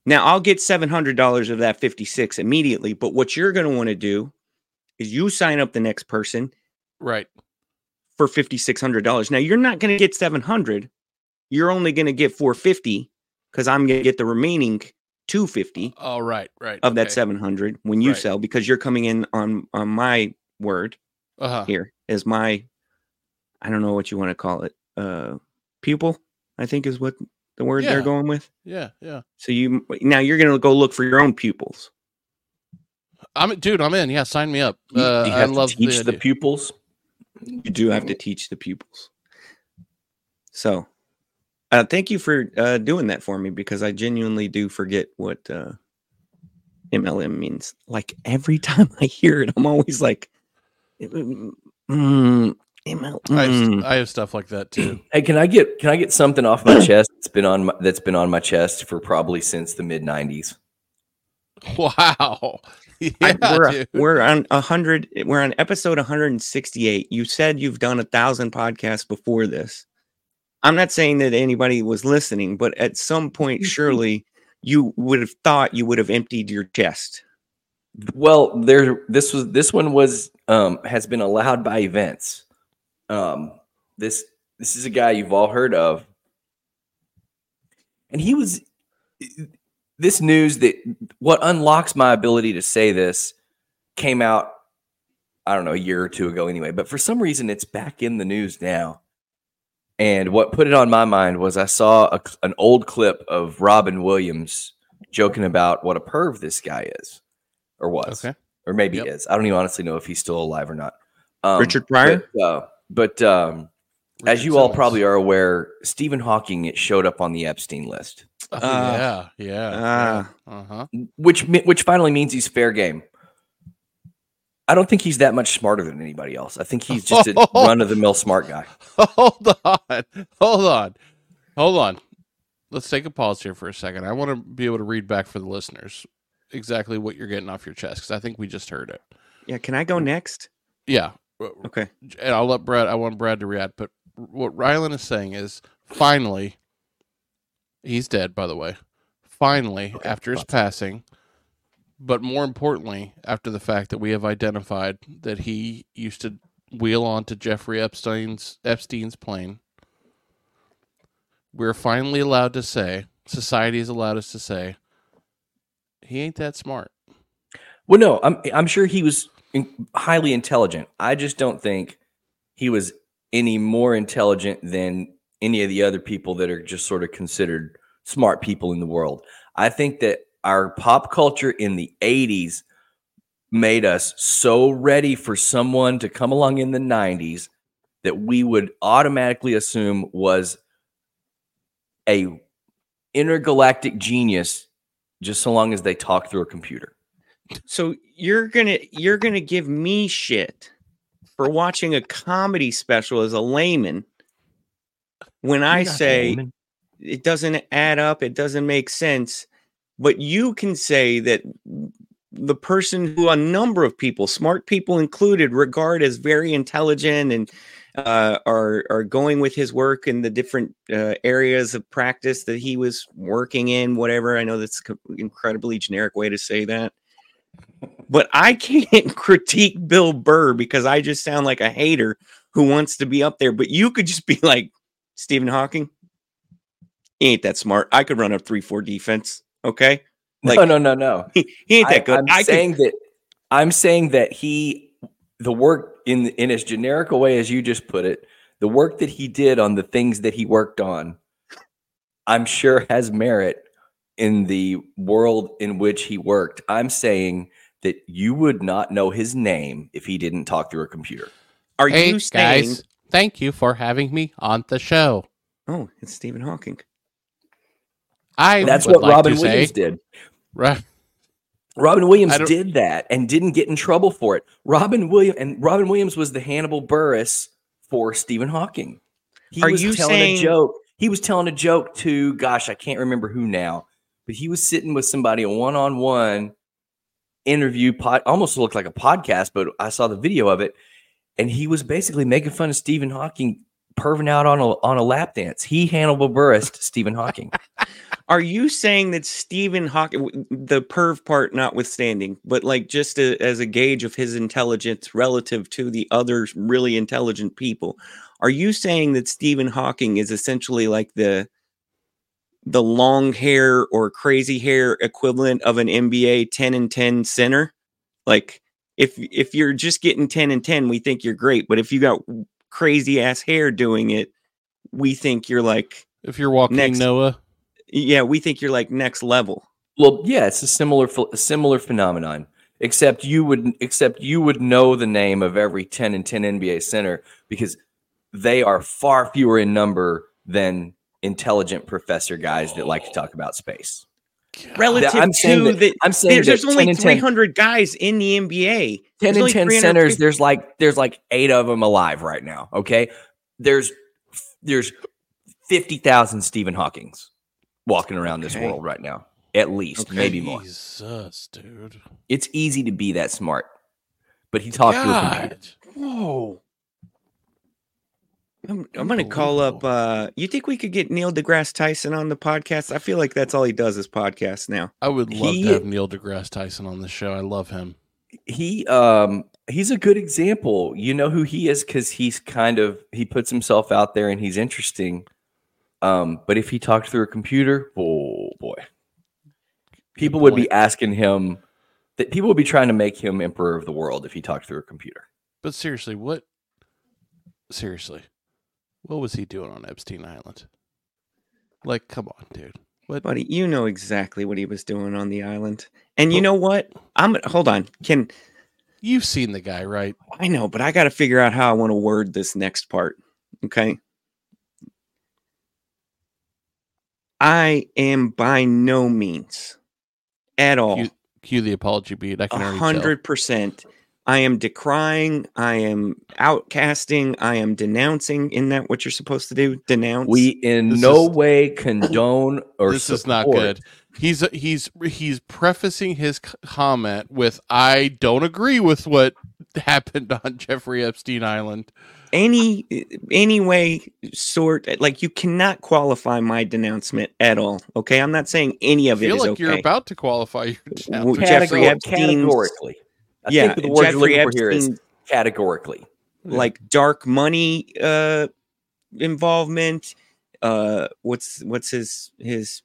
Now I'll get $700 of that 56 immediately, but what you're going to want to do is you sign up the next person Right. for $5,600. Now you're not going to get 700. You're only going to get 450 because I'm going to get the remaining 250. Oh, right. Right. of that okay. 700 when you Right. sell because you're coming in on on my word Uh-huh. here as my I don't know what you want to call it uh pupil I think is what the word they're going with Yeah. Yeah. so you now you're going to go look for your own pupils I'm dude. I'm in. Yeah, sign me up. You, Uh, you I have love teach the, the, pupils. you do have to teach the pupils so uh thank you for uh doing that for me because I genuinely do forget what uh MLM means like every time I hear it I'm always like mm, ML, I have, mm. I have stuff like that too. Hey, can I get can I get something off my chest? That's been on my, that's been on my chest for probably since the mid '90s. wow. Yeah, I- we're, dude. we're on a hundred. We're on episode 168. You said you've done a thousand podcasts before this. I'm not saying that anybody was listening, but at some point, surely you would have thought you would have emptied your chest. Well, there this was this one was um has been allowed by events. Um this this is a guy you've all heard of. And he was this news that what unlocks my ability to say this came out I don't know a year or two ago anyway, but for some reason it's back in the news now. And what put it on my mind was I saw a, an old clip of Robin Williams joking about what a perv this guy is or was Okay. or maybe Yep. is. I don't even honestly know if he's still alive or not. Um, Richard Pryor? but, uh, but um, As you all probably are aware, Stephen Hawking showed up on the Epstein list, Oh, Ah. yeah, yeah. Ah. Uh huh. which which finally means he's fair game. I don't think he's that much smarter than anybody else. I think he's just a run of the mill smart guy. Hold on. Hold on. Hold on. Let's take a pause here for a second. I want to be able to read back for the listeners exactly what you're getting off your chest because I think we just heard it. Yeah, can I go next? Yeah. Okay. And I'll let Brad, I want Brad to react. But what Rylan is saying is finally, he's dead, by the way. Finally, after his passing, but more importantly, after the fact that we have identified that he used to wheel onto Jeffrey Epstein's Epstein's plane, we're finally allowed to say, society has allowed us to say, he ain't that smart. Well, no, I'm I'm sure he was in- highly intelligent. I just don't think he was any more intelligent than any of the other people that are just sort of considered smart people in the world. I think that our pop culture in the 80s made us so ready for someone to come along in the 90s that we would automatically assume was a intergalactic genius just so long as they talk through a computer. So you're gonna you're gonna give me shit for watching a comedy special as a layman when I You're not a say it doesn't add up, it doesn't make sense. But you can say that the person who a number of people, smart people included, regard as very intelligent and uh, are are going with his work in the different uh, areas of practice that he was working in. Whatever I know, that's an incredibly generic way to say that. But I can't critique Bill Burr because I just sound like a hater who wants to be up there. But you could just be like Stephen Hawking. He ain't that smart. I could run a three-four defense. Okay, like no, no, no, no. he, he ain't that good. I'm I could- saying that I'm saying that he the work in in as generic a way as you just put it, the work that he did on the things that he worked on, I'm sure has merit in the world in which he worked. I'm saying that you would not know his name if he didn't talk through a computer. are hey, you saying? guys, thank you for having me on the show. Oh, it's Stephen Hawking. I That's would what like Robin to Williams say, did. Right. Robin Williams did that and didn't get in trouble for it. Robin Williams and Robin Williams was the Hannibal Buress for Stephen Hawking. He Are was you telling saying- a joke. He was telling a joke to gosh, I can't remember who now, but he was sitting with somebody a one-on-one interview pod almost looked like a podcast, but I saw the video of it and he was basically making fun of Stephen Hawking perving out on a on a lap dance. He Hannibal Buress Stephen Hawking. Are you saying that Stephen Hawking, the perv part notwithstanding, but like just a, as a gauge of his intelligence relative to the other really intelligent people, are you saying that Stephen Hawking is essentially like the the long hair or crazy hair equivalent of an NBA 10 and 10 center? Like if if you're just getting 10 and 10, we think you're great, but if you got crazy ass hair doing it, we think you're like If you're walking Next. Noah, yeah, we think you're like next level. Well, yeah, it's a similar a similar phenomenon. Except you would except you would know the name of every 10 and 10 NBA center because they are far fewer in number than intelligent professor guys that like to talk about space. relative I'm saying to that- the I'm saying there's, there's only and 10 300 guys in the NBA. 10 There's and 10 centers there's like there's like 8 of them alive right now, okay? There's there's 50,000 Stephen Hawkings walking around this world right now. At least, Okay. maybe more. Jesus, dude. It's easy to be that smart. But he talked to a computer. God. Whoa. I'm, I'm gonna call up. Uh, you think we could get Neil deGrasse Tyson on the podcast? I feel like that's all he does is podcasts now. I would love He- to have Neil deGrasse Tyson on the show. I love him. he um he's a good example you know who he is because he's kind of he puts himself out there and he's interesting um but if he talked through a computer oh boy people would be asking him that people would be trying to make him emperor of the world if he talked through a computer But seriously, what? Seriously, what was he doing on Epstein Island? Like, come on, dude. What? Buddy, you know exactly what he was doing on the island. And you know what? I'm hold on. Can You've seen the guy, right? I know, but I got to figure out how I want to word this next part. Okay. I am by no means at all. Cue, cue the apology beat. I can 100% I am decrying. I am outcasting. I am denouncing. Isn't that what you're supposed to do? Denounce. We in This no is- way condone or This is not good. He's he's he's prefacing his comment with "I don't agree with what happened on Jeffrey Epstein Island." any any way sort like you cannot qualify my denouncement at all. Okay, I'm not saying any I of it feel is like okay. you're about to qualify your W- denouncement. Jeffrey Categor- Epstein's- categorically. I yeah, think the word you're Jeffrey looking for here is Epstein, categorically. like dark money uh involvement. Uh, what's what's his his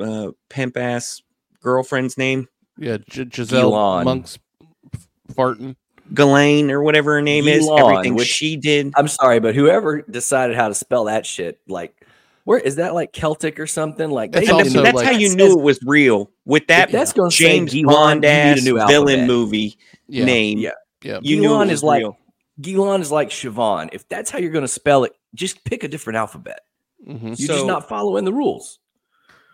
uh pimp ass girlfriend's name? Yeah, G- Giselle Elon. Monk's farting. Ghislaine or whatever her name is. Elon, Everything which- she did. I'm sorry, but whoever decided how to spell that shit, like, where is that like Celtic or something? Like, It's they And that's, to that's like- how you that knew it was real with that If that's gonna say James Gilon, Bond a ass new villain movie Yeah, name. Yeah. yeah. You knew Gilon it is like real. Gilon is like Siobhan. If that's how you're going to spell it, just pick a different alphabet. hmm You're So- just not following the rules.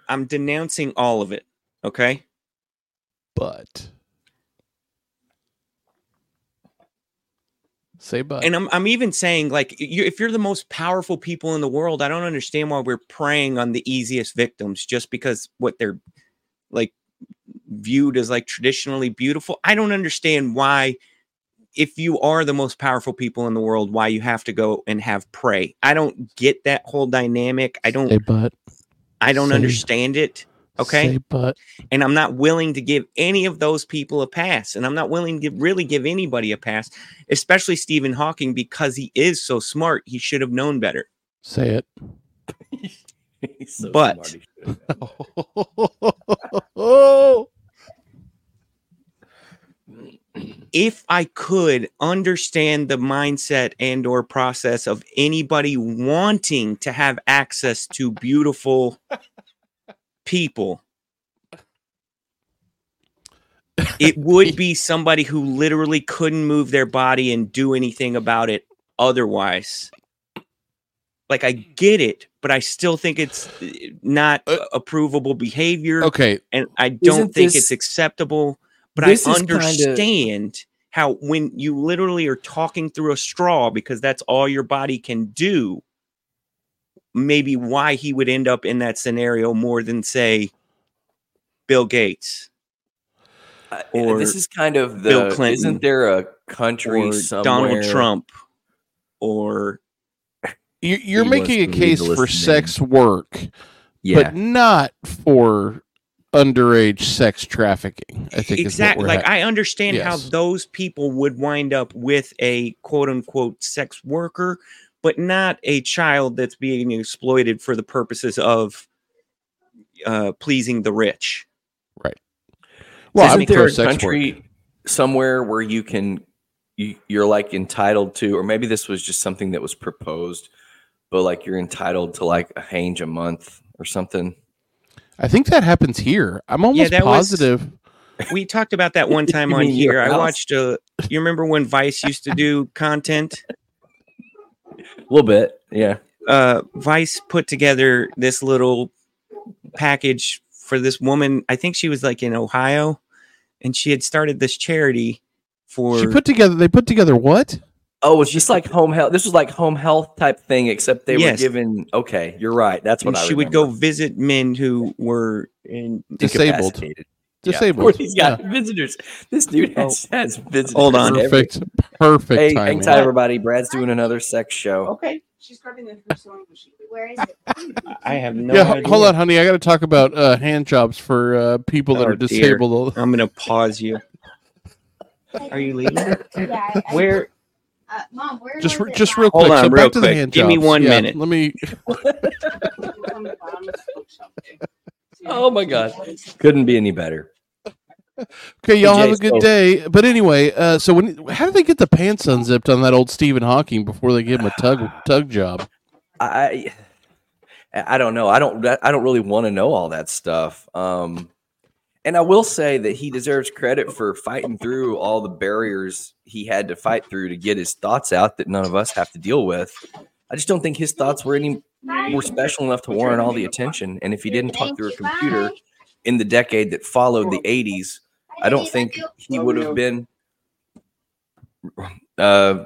I'm denouncing all of it. Okay. But say but. And I'm I'm even saying like you, if you're the most powerful people in the world, I don't understand why we're preying on the easiest victims just because what they're like viewed as like traditionally beautiful. I don't understand why if you are the most powerful people in the world, why you have to go and have prey. I don't get that whole dynamic. I don't say but. I don't say- understand it. Okay. Say but. and I'm not willing to give any of those people a pass, and I'm not willing to give, really give anybody a pass, especially Stephen Hawking because he is so smart. He should have known better. Say it. He's so But- smart, he should have known. If I could understand the mindset and or process of anybody wanting to have access to beautiful people, it would be somebody who literally couldn't move their body and do anything about it otherwise. Like I get it, but I still think it's uh, not Uh, approvable behavior, Okay. and I don't Isn't think this- it's acceptable. But I is kinda- understand how when you literally are talking through a straw because that's all your body can do. Maybe why he would end up in that scenario more than say Bill Gates. Uh, or this is kind of Bill. Clinton Isn't there a country or somewhere? Donald Trump or You're, you're He making a case for list sex work, Yeah, but not for underage sex trafficking. I think exactly Is what we're like at. I understand how those people would wind up with a quote unquote sex worker, but not a child that's being exploited for the purposes of uh, pleasing the rich. Right. Well, isn't I'm there a country work. somewhere where you can you, you're like entitled to, or maybe this was just something that was proposed, but like you're entitled to like a hange a month or something. I think that happens here. I'm almost that was- positive. We talked about that one time on here. I watched uh you remember when Vice used to do content? A little bit, yeah. uh Vice put together this little package for this woman. I think she was like in Ohio, and she had started this charity for. She put together. They put together what? Oh, it's just like home health. This was like home health type thing, except they were given. Okay, you're right. That's what and I. she would go visit men who were in. Disabled. Incapacitated. Disabled. Yeah, he's got Yeah. visitors. This dude has, has visitors. Hold on. every- Perfect. Perfect Hey, hang timing. tight, everybody. Brad's doing another sex show. Okay. She's grabbing the her sewing machine. Where is it? I have no yeah, idea. hold on, honey. I got to talk about uh, hand jobs for uh, people that Oh, are dear. disabled. I'm gonna pause you. Are you leaving? Yeah. I, I, Where? Uh, Mom, where Just, was re- it just last- real Hold quick. on, so real back to the quick. hand Give me one Yeah, minute. Let me. On the bottom of the bookshelf there. Oh my God. Couldn't be any better. Okay, y'all Hey, have a good so- day. But anyway, uh, so when how did they get the pants unzipped on that old Stephen Hawking before they give him a tug tug job? I I don't know. I don't I don't really want to know all that stuff. Um and I will say that he deserves credit for fighting through all the barriers he had to fight through to get his thoughts out that none of us have to deal with. I just don't think his thoughts were any were special enough to warrant all the attention. And if he didn't talk Thank through a computer in the decade that followed the 80s, I don't think he would have been. Uh,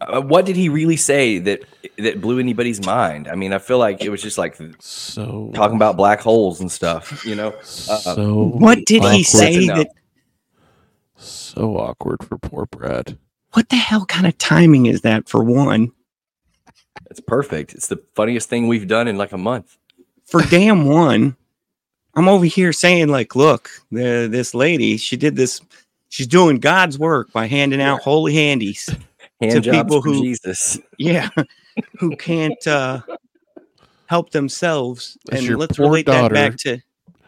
uh, what did he really say that that blew anybody's mind? I mean, I feel like it was just like So talking about black holes and stuff, you know. Uh, so What did he say that? So awkward for poor Brad. What the hell kind of timing is that for one? It's perfect. It's the funniest thing we've done in like a month. For damn one, I'm over here saying like, look, the, this lady, she did this. She's doing God's work by handing out holy handies. Hand To people for who- Jesus. Yeah, who can't uh, help themselves. That's and your let's poor relate daughter. that back to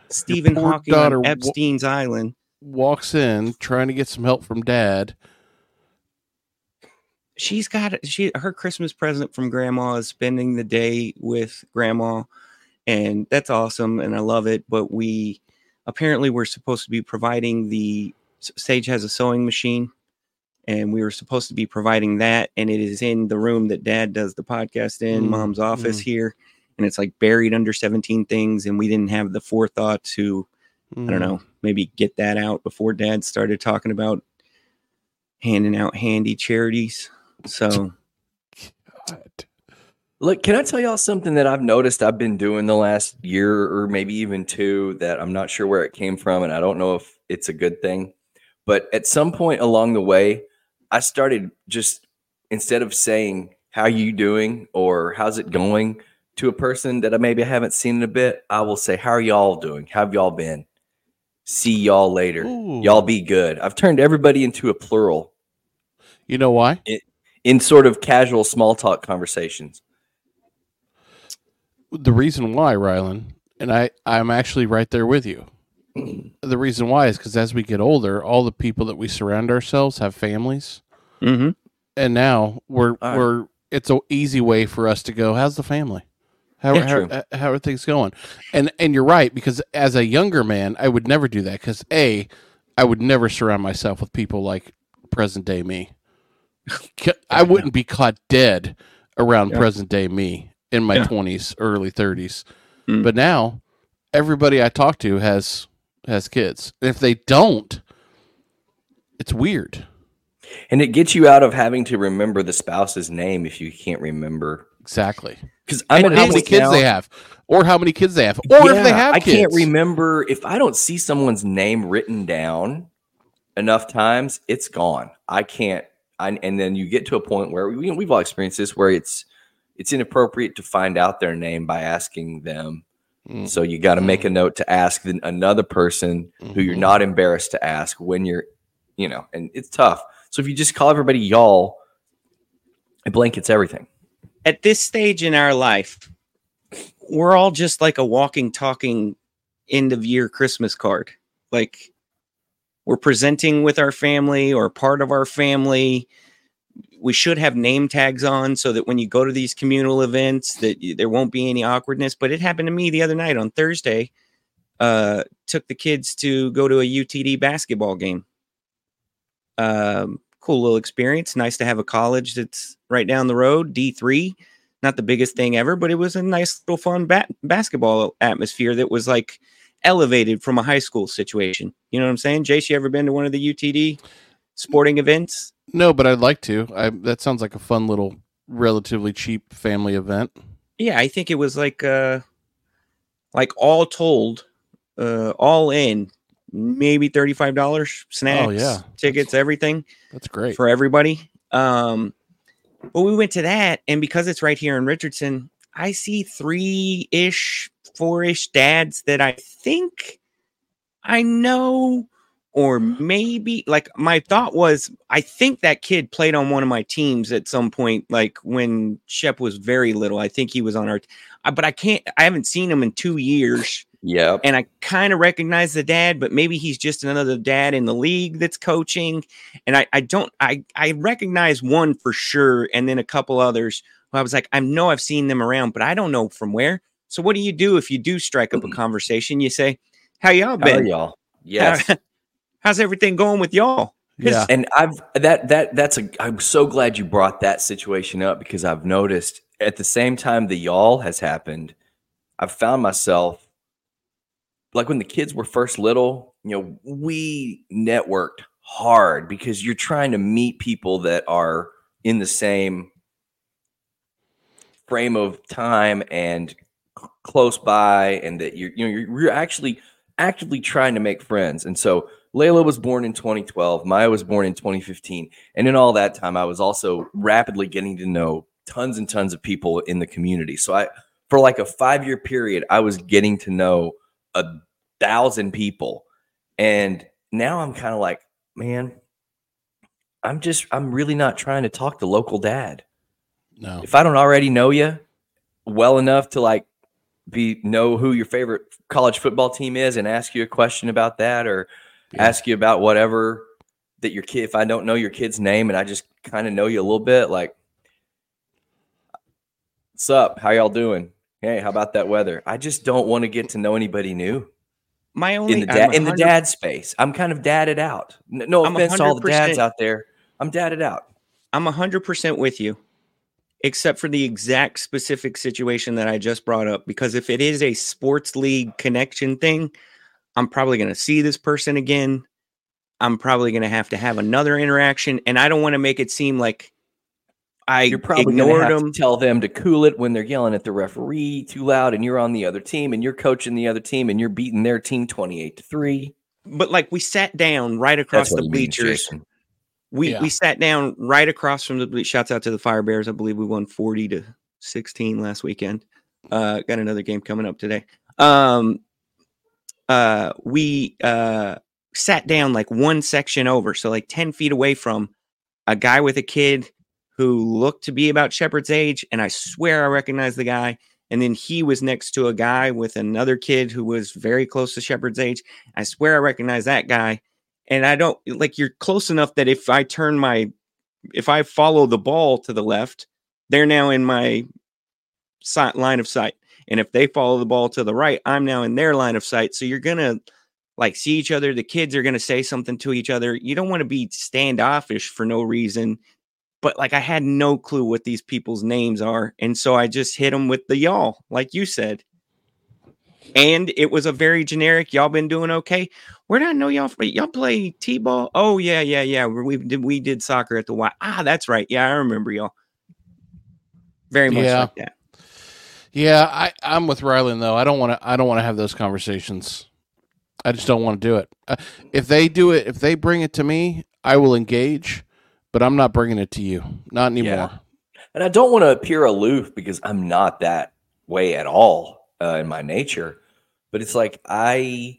Stephen poor Hawking daughter on wa- Epstein's Island. Walks in trying to get some help from dad. She's got she her Christmas present from grandma is spending the day with grandma, and that's awesome, and I love it. But we apparently we're supposed to be providing the Sage has a sewing machine, and we were supposed to be providing that, and it is in the room that Dad does the podcast in, Mm, Mom's office here, and it's like buried under seventeen things, and we didn't have the forethought to I Mm. don't know, maybe get that out before dad started talking about handing out handy charities. So God. Look, can I tell y'all something that I've noticed I've been doing the last year or maybe even two that I'm not sure where it came from and I don't know if it's a good thing. But at some point along the way, I started just instead of saying how you doing or how's it going to a person that I maybe haven't seen in a bit, I will say how are y'all doing? How have y'all been? See y'all later. Ooh. Y'all be good. I've turned everybody into a plural You know why? In sort of casual small talk conversations. The reason why, Rylan, and I, I'm actually right there with you. The reason why is because as we get older, all the people that we surround ourselves have families, mhm. and now we're right. we're it's an easy way for us to go. How's the family? How Yeah, how, true. uh, how are things going? And and you're right because as a younger man, I would never do that because a I would never surround myself with people like present day me. I wouldn't be caught dead around Yeah. present day me in my Yeah. twenties, early thirties. Mm. But now everybody I talk to has has kids. And if they don't, it's weird. And it gets you out of having to remember the spouse's name if you can't remember. Exactly. Because I'm at how many kids now- they have, or how many kids they have, or if they have I kids. can't remember if I don't see someone's name written down enough times, it's gone. I can't. I, and then you get to a point where we, we've all experienced this, where it's it's inappropriate to find out their name by asking them. Mm. So you got to make a note to ask the, another person who you're Mhm. not embarrassed to ask when you're, you know, and it's tough. So if you just call everybody y'all, it blankets everything. At this stage in our life, we're all just like a walking, talking end of year Christmas card. Like we're presenting with our family or part of our family. We should have name tags on so that when you go to these communal events, that y- there won't be any awkwardness. But it happened to me the other night on Thursday. Uh, took the kids to go to a UTD basketball game. Um, cool little experience. Nice to have a college that's right down the road, D3. Not the biggest thing ever, but it was a nice little fun ba- basketball atmosphere that was like elevated from a high school situation. You know what I'm saying? Jace, you ever been to one of the UTD sporting events? No, but I'd like to. I, that sounds like a fun little, relatively cheap family event. Yeah, I think it was like uh like all told, uh all in, maybe $35 snacks, Oh, yeah. tickets, everything. That's great. for everybody. Um, but we went to that, and because it's right here in Richardson, I see three ish, four ish dads that I think I know, or maybe like my thought was, I think that kid played on one of my teams at some point, like when Shep was very little. I think he was on our, I- uh, but I can't, I haven't seen him in two years Yep. and I kind of recognize the dad, but maybe he's just another dad in the league that's coaching. And I, I don't, I, I recognize one for sure, and then a couple others who I was like, I know I've seen them around, but I don't know from where. So what do you do if you do strike up a conversation? You say, "How y'all How been? y'all? Yes. How's everything going with y'all?" Yeah. and I've that that that's a I'm so glad you brought that situation up because I've noticed at the same time the y'all has happened, I've found myself like when the kids were first little, you know, we networked hard because you're trying to meet people that are in the same frame of time and c- close by and that you're you know you're, you're actually actively trying to make friends. And so layla was born in 2012 maya was born in 2015 and in all that time i was also rapidly getting to know tons and tons of people in the community. So i for like a five year period i was getting to know a thousand people. And now i'm kind of like man i'm just i'm really not trying to talk to local dad. No. if I don't already know you well enough to like be know who your favorite college football team is and ask you a question about that or Yeah. ask you about whatever that your kid if I don't know your kid's name and I just kind of know you a little bit like what's up? How y'all doing? Hey how about that weather? I just don't want to get to know anybody new. My only in the dad in the dad space I'm kind of dadded out. No offense to all the dads out there I'm dadded out. I'm 100% with you, except for the exact specific situation that I just brought up. Because if it is a sports league connection thing, I'm probably going to see this person again. I'm probably going to have to have another interaction. And I don't want to make it seem like I you're probably ignored them. to tell them to cool it when they're yelling at the referee too loud and you're on the other team and you're coaching the other team and you're beating their team 28 to 3 But like we sat down right across the bleachers. Jason. We Yeah. we sat down right across from the shouts out to the Fire Bears. I believe we won 40 to 16 last weekend. Uh got another game coming up today. Um uh we uh sat down like one section over, so like 10 feet away from a guy with a kid who looked to be about shepherd's age, and I swear I recognize the guy. And then he was next to a guy with another kid who was very close to shepherd's age. I swear I recognize that guy and I don't like you're close enough that if I turn my if I follow the ball to the left, they're now in my sight, line of sight. And if they follow the ball to the right, I'm now in their line of sight. So you're gonna like see each other. The kids are gonna say something to each other. You don't want to be standoffish for no reason. But like I had no clue what these people's names are, and so I just hit them with the y'all, like you said. And it was a very generic. Y'all been doing okay. Where did I know y'all? From? Y'all play t-ball? Oh yeah, yeah, yeah. We did we did soccer at the Y. Ah, that's right. Yeah, I remember y'all. Very much Yeah. like that. Yeah, I, I'm with Rylan though. I don't want to. I don't want to have those conversations. I just don't want to do it. Uh, if they do it, if they bring it to me, I will engage. But I'm not bringing it to you. Not anymore. Yeah. And I don't want to appear aloof because I'm not that way at all uh, in my nature. But it's like I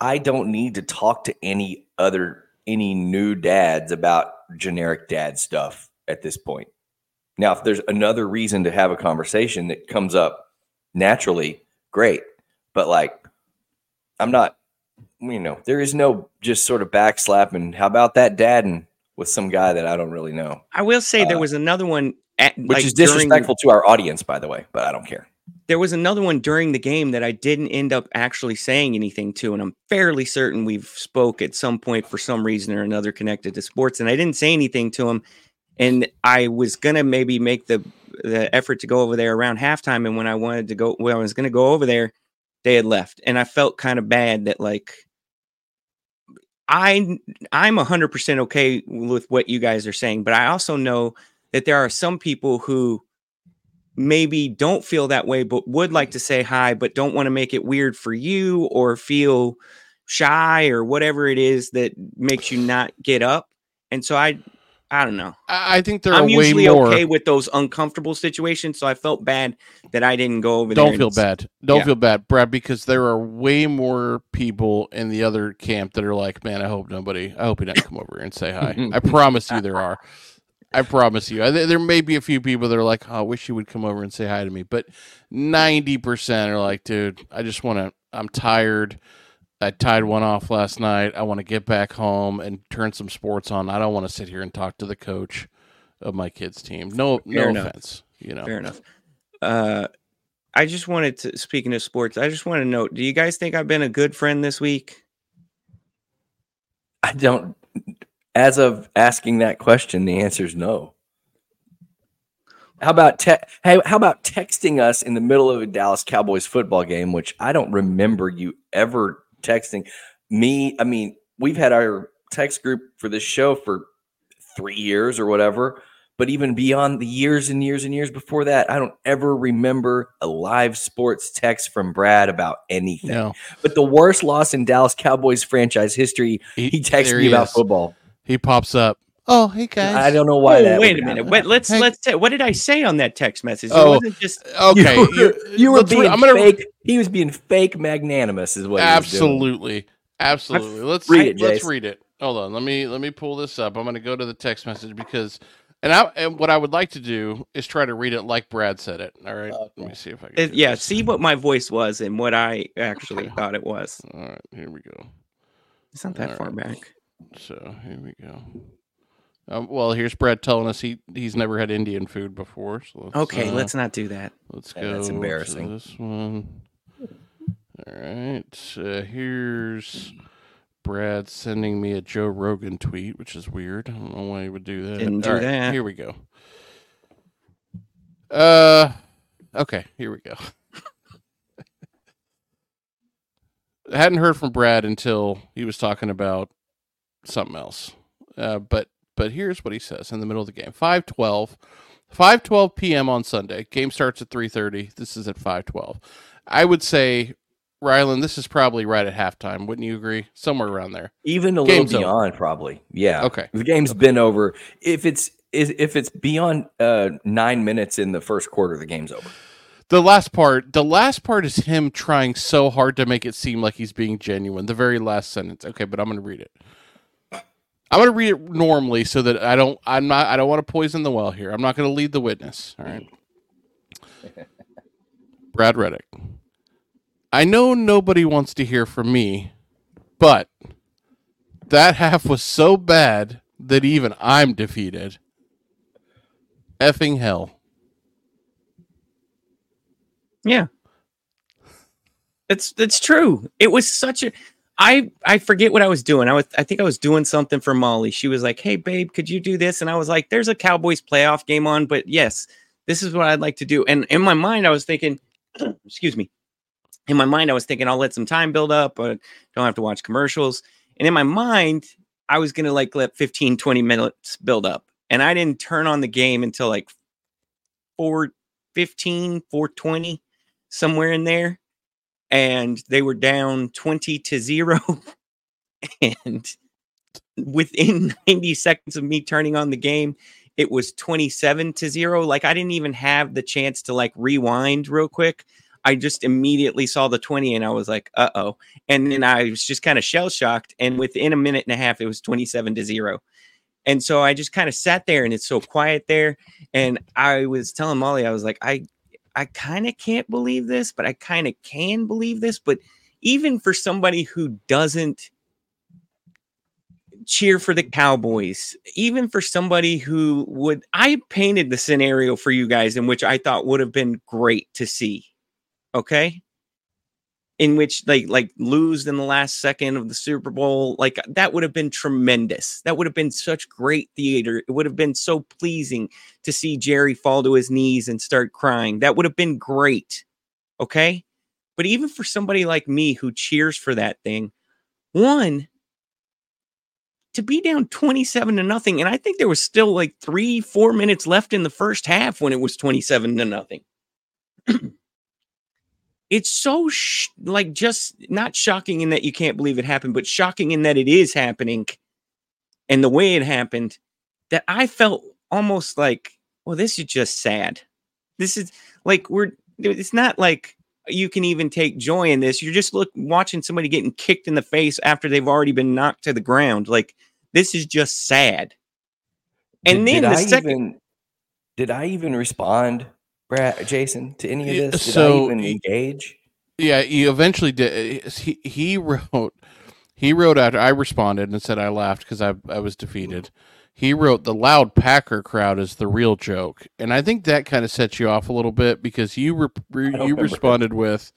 I don't need to talk to any other any new dads about generic dad stuff at this point. Now, if there's another reason to have a conversation that comes up naturally, great. But like I'm not you know, there is no just sort of backslapping. How about that dad and with some guy that I don't really know? I will say there Uh, was another one at which like, is during- disrespectful to our audience, by the way. But I don't care. There was another one during the game that I didn't end up actually saying anything to, and I'm fairly certain we've spoke at some point for some reason or another connected to sports, and I didn't say anything to him, and I was gonna maybe make the the effort to go over there around halftime, and when I wanted to go, when I was gonna go over there, they had left, and I felt kind of bad that like. I I'm 100% okay with what you guys are saying, but I also know that there are some people who maybe don't feel that way but would like mm-hmm. to say hi but don't want to make it weird for you or feel shy or whatever it is that makes you not get up and so i i don't know I, think there i'm way usually more. okay with those uncomfortable situations so i felt bad that i didn't go over there Don't feel bad. Don't yeah. feel bad, Brad, because there are way more people in the other camp that are like, man, I hope nobody, I hope he doesn't come over here and say hi. I promise you there are. I promise you. I, there may be a few people that are like, oh, I wish you would come over and say hi to me. But 90% are like, dude, I just want to, I'm tired. I tied one off last night. I want to get back home and turn some sports on. I don't want to sit here and talk to the coach of my kids' team. No, no Fair enough. offense. You know, fair enough uh i just wanted to speaking of sports i just want to note do you guys think i've been a good friend this week I don't. As of asking that question, the answer is no. How about te- hey, how about texting us in the middle of a Dallas Cowboys football game, which I don't remember you ever texting me. I mean, we've had our text group for this show for three years or whatever, but even beyond the years and years and years before that, I don't ever remember a live sports text from Brad about anything. No, But the worst loss in Dallas Cowboys franchise history, he texted me about is. football. He pops up. Oh, hey guys. I don't know why oh, that. wait a minute. Wait, let's Hey. let's say, what did I say on that text message? It Oh, wasn't just Okay, you were, you were let's re- being I'm gonna fake. He was being fake magnanimous, is what. He was doing. absolutely, absolutely. Let's Read it, Let's Jace. read it. Hold on. Let me let me pull this up. I'm going to go to the text message because, and I and what I would like to do is try to read it like Brad said it. All right. Let me see if I can. it, yeah. this. See what my voice was and what I actually thought it was. All right. Here we go. It's not that All far right. back. So here we go. Um, well, here's Brad telling us he he's never had Indian food before. So let's, Okay, uh, let's not do that. Let's Yeah, go. that's embarrassing. This one. All right. Uh, here's Brad sending me a Joe Rogan tweet, which is weird. I don't know why he would do that. Didn't do right, that. Here we go. Uh, okay. Here we go. I hadn't heard from Brad until he was talking about something else. Uh, but but here's what he says in the middle of the game. 512 5:12 p.m. on Sunday. Game starts at 3:30. This is at 5:12. I would say Rylan, this is probably right at halftime. Wouldn't you agree? Somewhere around there. Even a Game's little over. beyond, probably. Yeah. Okay. The game's been over. If it's if it's beyond uh, nine minutes in the first quarter, the game's over. The last part, the last part is him trying so hard to make it seem like he's being genuine. The very last sentence. Okay, but I'm going to read it. I'm going to read it normally so that I don't I'm not I don't want to poison the well here. I'm not going to lead the witness, all right? Brad Reddick. I know nobody wants to hear from me, but that half was so bad that even I'm defeated. Effing hell. Yeah. It's it's true. It was such a I I forget what I was doing. I was I think I was doing something for Molly. She was like, "Hey babe, could you do this?" And I was like, "There's a Cowboys playoff game on, but yes, this is what I'd like to do." And in my mind I was thinking, excuse me. In my mind I was thinking I'll let some time build up, but don't have to watch commercials. And in my mind, I was going to like let 15 20 minutes build up. And I didn't turn on the game until like 415, 420 somewhere in there and they were down 20 to 0 and within 90 seconds of me turning on the game it was 27 to 0 like i didn't even have the chance to like rewind real quick. I just immediately saw the 20 and i was like uh-oh. And then i was just kind of shell shocked and within a minute and a half it was 27 to 0 and so i just kind of sat there and it's so quiet there and i was telling molly i was like i I kind of can't believe this, but I kind of can believe this. But even for somebody who doesn't cheer for the Cowboys, even for somebody who would, I painted the scenario for you guys in which I thought would have been great to see. Okay. In which they like lose in the last second of the Super Bowl, like that would have been tremendous. That would have been such great theater. It would have been so pleasing to see Jerry fall to his knees and start crying. That would have been great. Okay. But even for somebody like me who cheers for that thing, one, to be down 27 to nothing, and I think there was still like three, four minutes left in the first half when it was 27 to nothing. it's so sh- like just not shocking in that you can't believe it happened, but shocking in that it is happening and the way it happened that I felt almost like, well, this is just sad. This is like we're it's not like you can even take joy in this. You're just look watching somebody getting kicked in the face after they've already been knocked to the ground. Like this is just sad. And Did- then did the I second even, did I even respond, Brad, Jason, to any of this? Did so I even engage? Yeah, he eventually did. Uh, he he wrote he wrote after I responded and said I laughed because I I was defeated. He wrote the loud Packer crowd is the real joke, and I think that kind of sets you off a little bit because you re- re- you responded with,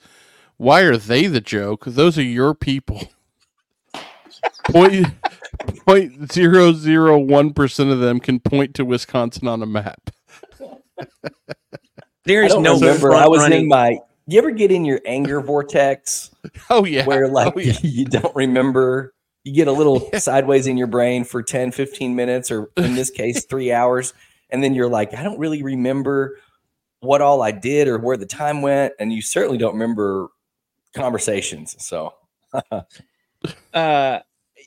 "Why are they the joke? Those are your people." point point zero zero one percent of them can point to Wisconsin on a map. There I don't no remember. I was running. in my. You ever get in your anger vortex Oh yeah. where like oh, yeah. you don't remember? You get a little sideways in your brain for 10, 15 minutes, or in this case, three hours. And then you're like, I don't really remember what all I did or where the time went. And you certainly don't remember conversations. So uh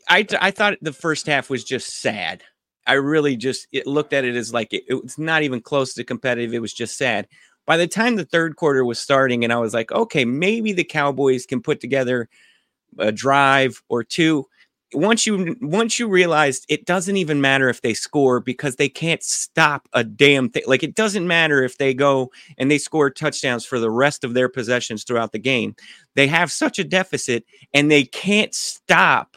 I th- I thought the first half was just sad. I really just it looked at it as like it, was not even close to competitive. It was just sad. By the time the third quarter was starting, and I was like, okay, maybe the Cowboys can put together a drive or two. Once you once you realized it doesn't even matter if they score because they can't stop a damn thing. Like it doesn't matter if they go and they score touchdowns for the rest of their possessions throughout the game. They have such a deficit and they can't stop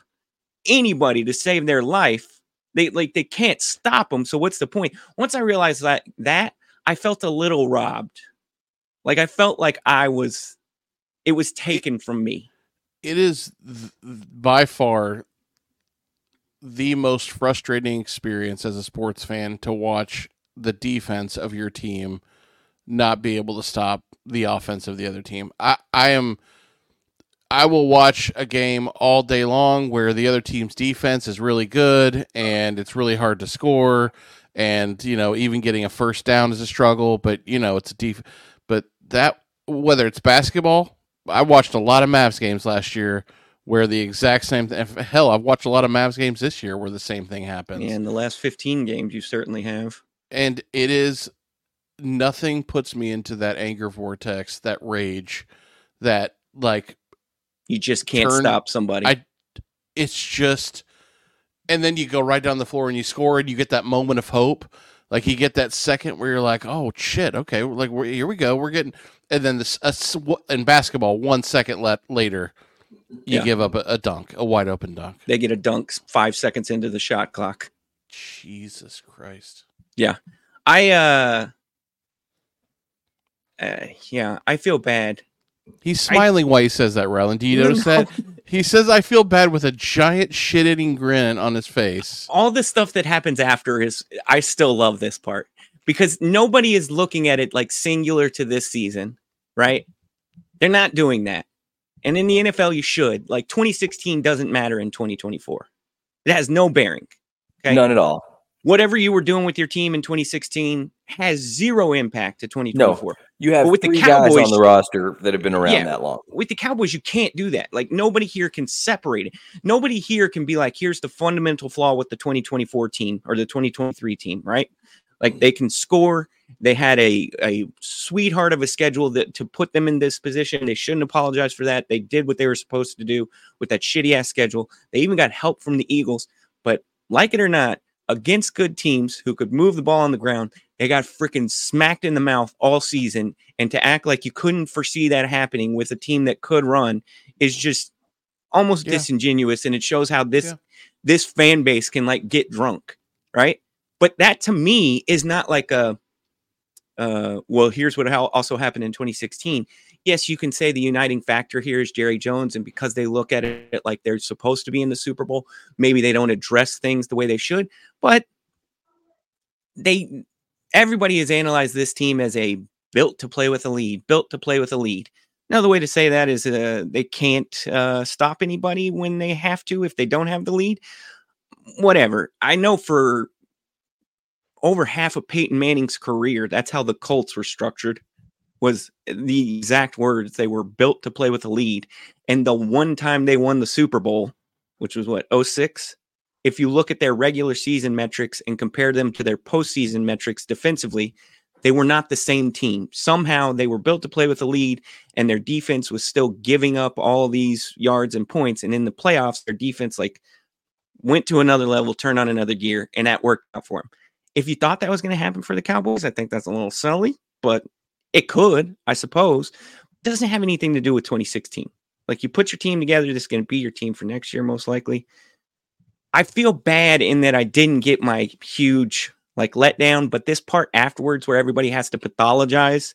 anybody to save their life. They like they can't stop them. So what's the point? Once I realized that that I felt a little robbed. Like I felt like I was it was taken from me. it is th- by far the most frustrating experience as a sports fan to watch the defense of your team not be able to stop the offense of the other team. I, I am I will watch a game all day long where the other team's defense is really good and it's really hard to score and you know even getting a first down is a struggle but you know it's a def but that whether it's basketball I watched a lot of Mavs games last year where the exact same thing. Hell, I've watched a lot of Mavs games this year where the same thing happens. And the last 15 games you certainly have. And it is nothing puts me into that anger vortex, that rage, that like You just can't Turn- stop somebody. I it's just and then you go right down the floor and you score and you get that moment of hope. Like you get that second where you're like, "Oh shit, okay, like we're, here we go, we're getting." And then this s in basketball, one second later, you Yeah. give up a, a dunk, a wide open dunk. they get a dunk five seconds into the shot clock. Jesus Christ! Yeah, I uh, uh yeah, I feel bad. He's smiling while he says that, Rylan. Do you notice that? He says, "I feel bad" with a giant shit-eating grin on his face. all the stuff that happens after is I still love this part because nobody is looking at it like singular to this season, right? They're not doing that. And in the NFL, you should. Like 2016 doesn't matter in 2024. It has no bearing. Okay. none at all. Whatever you were doing with your team in 2016 has zero impact to 2024. You have But with the three guys Cowboys- on the roster that have been around Yeah. that long. with the Cowboys, you can't do that. Like nobody here can separate it. Nobody here can be like, here's the fundamental flaw with the 2024 team or the 2023 team, right? Like they can score. They had a a sweetheart of a schedule that to put them in this position. They shouldn't apologize for that. They did what they were supposed to do with that shitty ass schedule. They even got help from the Eagles. But like it or not, against good teams who could move the ball on the ground, they got freaking smacked in the mouth all season. And to act like you couldn't foresee that happening with a team that could run is just almost Yeah. disingenuous. And it shows how this Yeah. this fan base can like get drunk, right? But that to me is not like a uh, well, here's what also happened in 2016. Yes, you can say the uniting factor here is Jerry Jones, and because they look at it like they're supposed to be in the Super Bowl, maybe they don't address things the way they should. But they, everybody has analyzed this team as a built to play with a lead, built to play with a lead. Now, the way to say that is uh, they can't uh, stop anybody when they have to if they don't have the lead. Whatever. I know for over half of Peyton Manning's career, that's how the Colts were structured. Was the exact words they were built to play with a lead. And the one time they won the Super Bowl, which was what, 06? If you look at their regular season metrics and compare them to their postseason metrics defensively, they were not the same team. Somehow they were built to play with a lead, and their defense was still giving up all these yards and points. And in the playoffs, their defense like went to another level, turned on another gear, and that worked out for them. If you thought that was going to happen for the Cowboys, I think that's a little silly, but it could, I suppose. It doesn't have anything to do with 2016. Like you put your team together, this is going to be your team for next year, most likely. I feel bad in that I didn't get my huge like letdown, but this part afterwards where everybody has to pathologize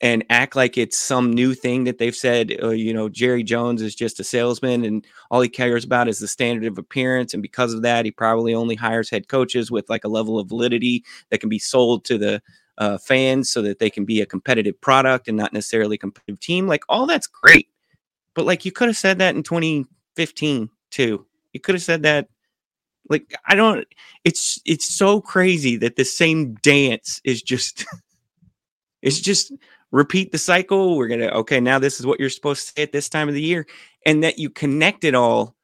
and act like it's some new thing that they've said, uh, you know, Jerry Jones is just a salesman and all he cares about is the standard of appearance. And because of that, he probably only hires head coaches with like a level of validity that can be sold to the uh, fans so that they can be a competitive product and not necessarily competitive team. Like all that's great, but like you could have said that in 2015 too. You could have said that. Like I don't. It's it's so crazy that the same dance is just. it's just repeat the cycle. We're gonna okay. Now this is what you're supposed to say at this time of the year, and that you connect it all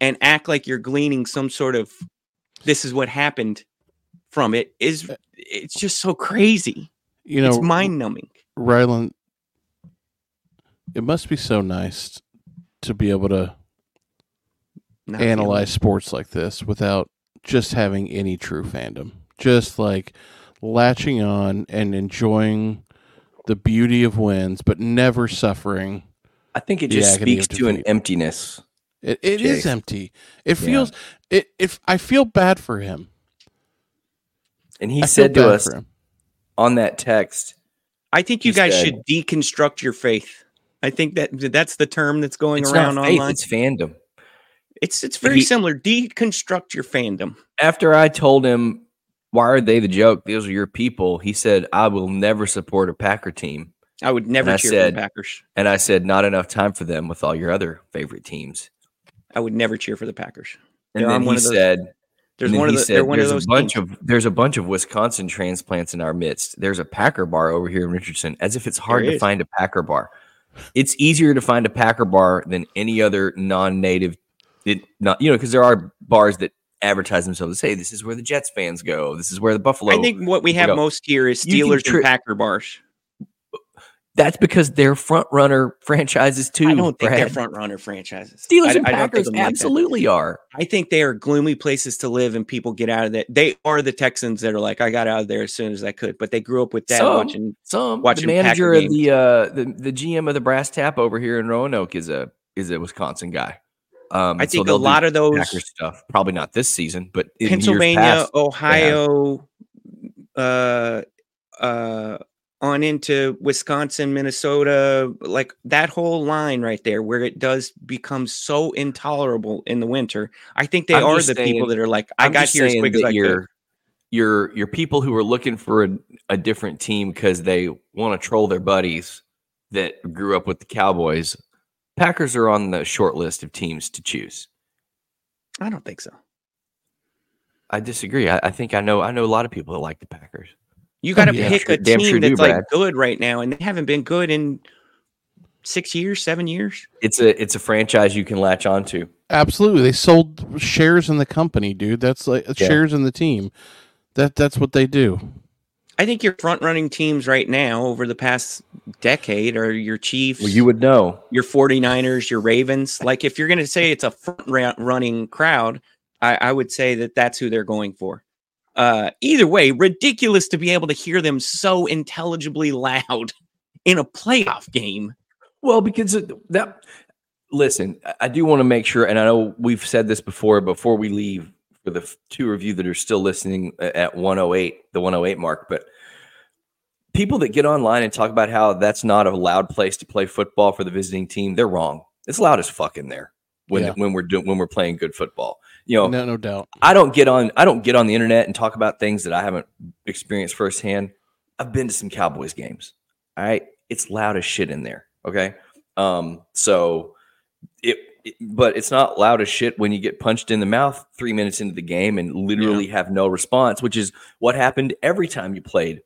and act like you're gleaning some sort of this is what happened from it is uh, it's just so crazy. You know, it's mind numbing. Rylan, it must be so nice to be able to analyze sports like this without just having any true fandom. Just like latching on and enjoying the beauty of wins, but never suffering. I think it just speaks to an emptiness. It, it is empty. It Yeah. feels it. If I feel bad for him, And he I said to us on that text, I think you guys said- should deconstruct your faith. I think that that's the term that's going it's around not faith, online. it's fandom. It's it's very He- similar. Deconstruct your fandom. After I told him, why are they the joke? Those are your people. He said, I will never support a Packer team. I would never I cheer said- for the Packers. And I said, not enough time for them with all your other favorite teams. I would never cheer for the Packers. And then he those- said, There's one of he the said, they're of there's those a bunch teams. of there's a bunch of Wisconsin transplants in our midst. There's a Packer bar over here in Richardson, as if it's hard to find a Packer bar. It's easier to find a Packer bar than any other non-native. It not you know because there are bars that advertise themselves. To say this is where the Jets fans go. This is where the Buffalo. I think what we have go. most here is You Steelers tri- and Packer bars. that's because they're front runner franchises too. I don't think they're front runner franchises. Steelers I, and I Packers of them like absolutely are. I think they are gloomy places to live, and people get out of that. They are the Texans that are like, I got out of there as soon as I could, but they grew up with that Some. watching. Some Watching the Packer manager of games. the uh the, the GM of the Brass Tap over here in Roanoke is a is a Wisconsin guy. Um, I and so think a lot of those Packer stuff. Probably not this season, but Pennsylvania, past, Ohio, uh, uh, on into Wisconsin, Minnesota, like that whole line right there, where it does become so intolerable in the winter. I think they I'm are the people that are like, I I'm got here as saying quick as I could. your your your people who are looking for a, a different team because they want to troll their buddies that grew up with the Cowboys. Packers are on the short list of teams to choose. I don't think so. I disagree. I, I think I know I know a lot of people that like the Packers. You got to Damn pick a team sure do, that's like Brad. good right now, and they haven't been good in six years, seven years. It's a it's a franchise you can latch onto. Absolutely, they sold shares in the company, dude. That's like Yeah. shares in the team. That that's what they do. I think your front running teams right now over the past decade are your Chiefs, Well, you would know. your 49ers, your Ravens. Like if you're going to say it's a front running crowd, I, I would say that that's who they're going for. Uh, either way, ridiculous to be able to hear them so intelligibly loud in a playoff game. Well, because that. Listen, I- I do want to make sure, and I know we've said this before. Before we leave, for the two of you that are still listening at 108, the 108 mark, but people that get online and talk about how that's not a loud place to play football for the visiting team, they're wrong. It's loud as fuck in there when Yeah. when we're doing when we're playing good football. You know, No, no doubt. I don't get on I don't get on the internet and talk about things that I haven't experienced firsthand. I've been to some Cowboys games. All right. It's loud as shit in there. Okay. Um, so it, it- but it's not loud as shit when you get punched in the mouth three minutes into the game and literally have no response, which is what happened every time you played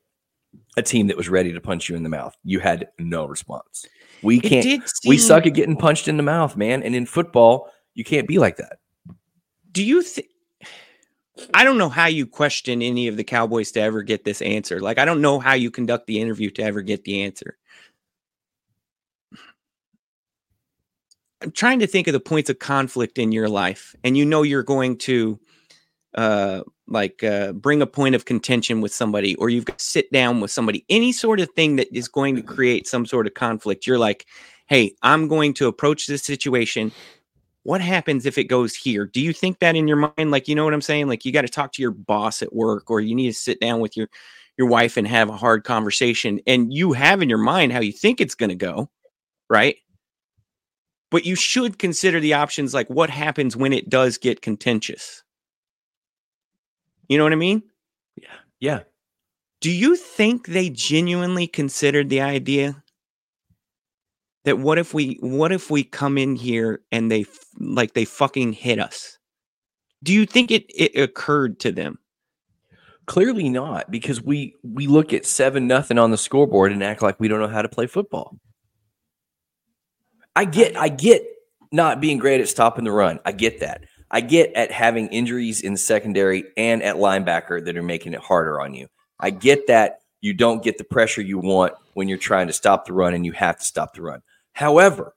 a team that was ready to punch you in the mouth. You had no response. We can't did we suck at getting punched in the mouth, man. And in football, you can't be like that. Do you think? I don't know how you question any of the Cowboys to ever get this answer. Like, I don't know how you conduct the interview to ever get the answer. I'm trying to think of the points of conflict in your life, and you know you're going to, uh, like, uh, bring a point of contention with somebody, or you've got to sit down with somebody. Any sort of thing that is going to create some sort of conflict. You're like, hey, I'm going to approach this situation what happens if it goes here? Do you think that in your mind? Like, you know what I'm saying? Like, you got to talk to your boss at work, or you need to sit down with your your wife and have a hard conversation, and you have in your mind how you think it's going to go, right? But you should consider the options like what happens when it does get contentious. You know what I mean? Yeah. Yeah. Do you think they genuinely considered the idea that what if we what if we come in here and they like they fucking hit us? Do you think it it occurred to them? Clearly not, because we we look at seven nothing on the scoreboard and act like we don't know how to play football. I get I get not being great at stopping the run. I get that. I get at having injuries in secondary and at linebacker that are making it harder on you. I get that you don't get the pressure you want when you're trying to stop the run and you have to stop the run. However,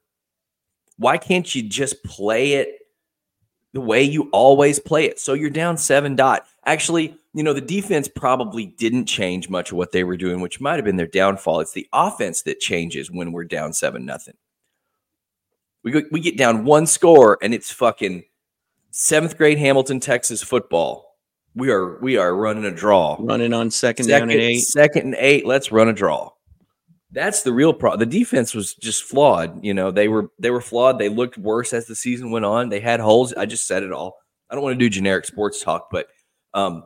why can't you just play it the way you always play it? So you're down seven dot. Actually, you know, the defense probably didn't change much of what they were doing, which might have been their downfall. It's the offense that changes when we're down seven nothing. We go, we get down one score and it's fucking seventh grade Hamilton, Texas football. We are we are running a draw. Running on second, Second, down and eight. second and eight. Let's run a draw. That's the real problem. The defense was just flawed. You know, they were they were flawed. They looked worse as the season went on. They had holes. I just said it all. I don't want to do generic sports talk, but um,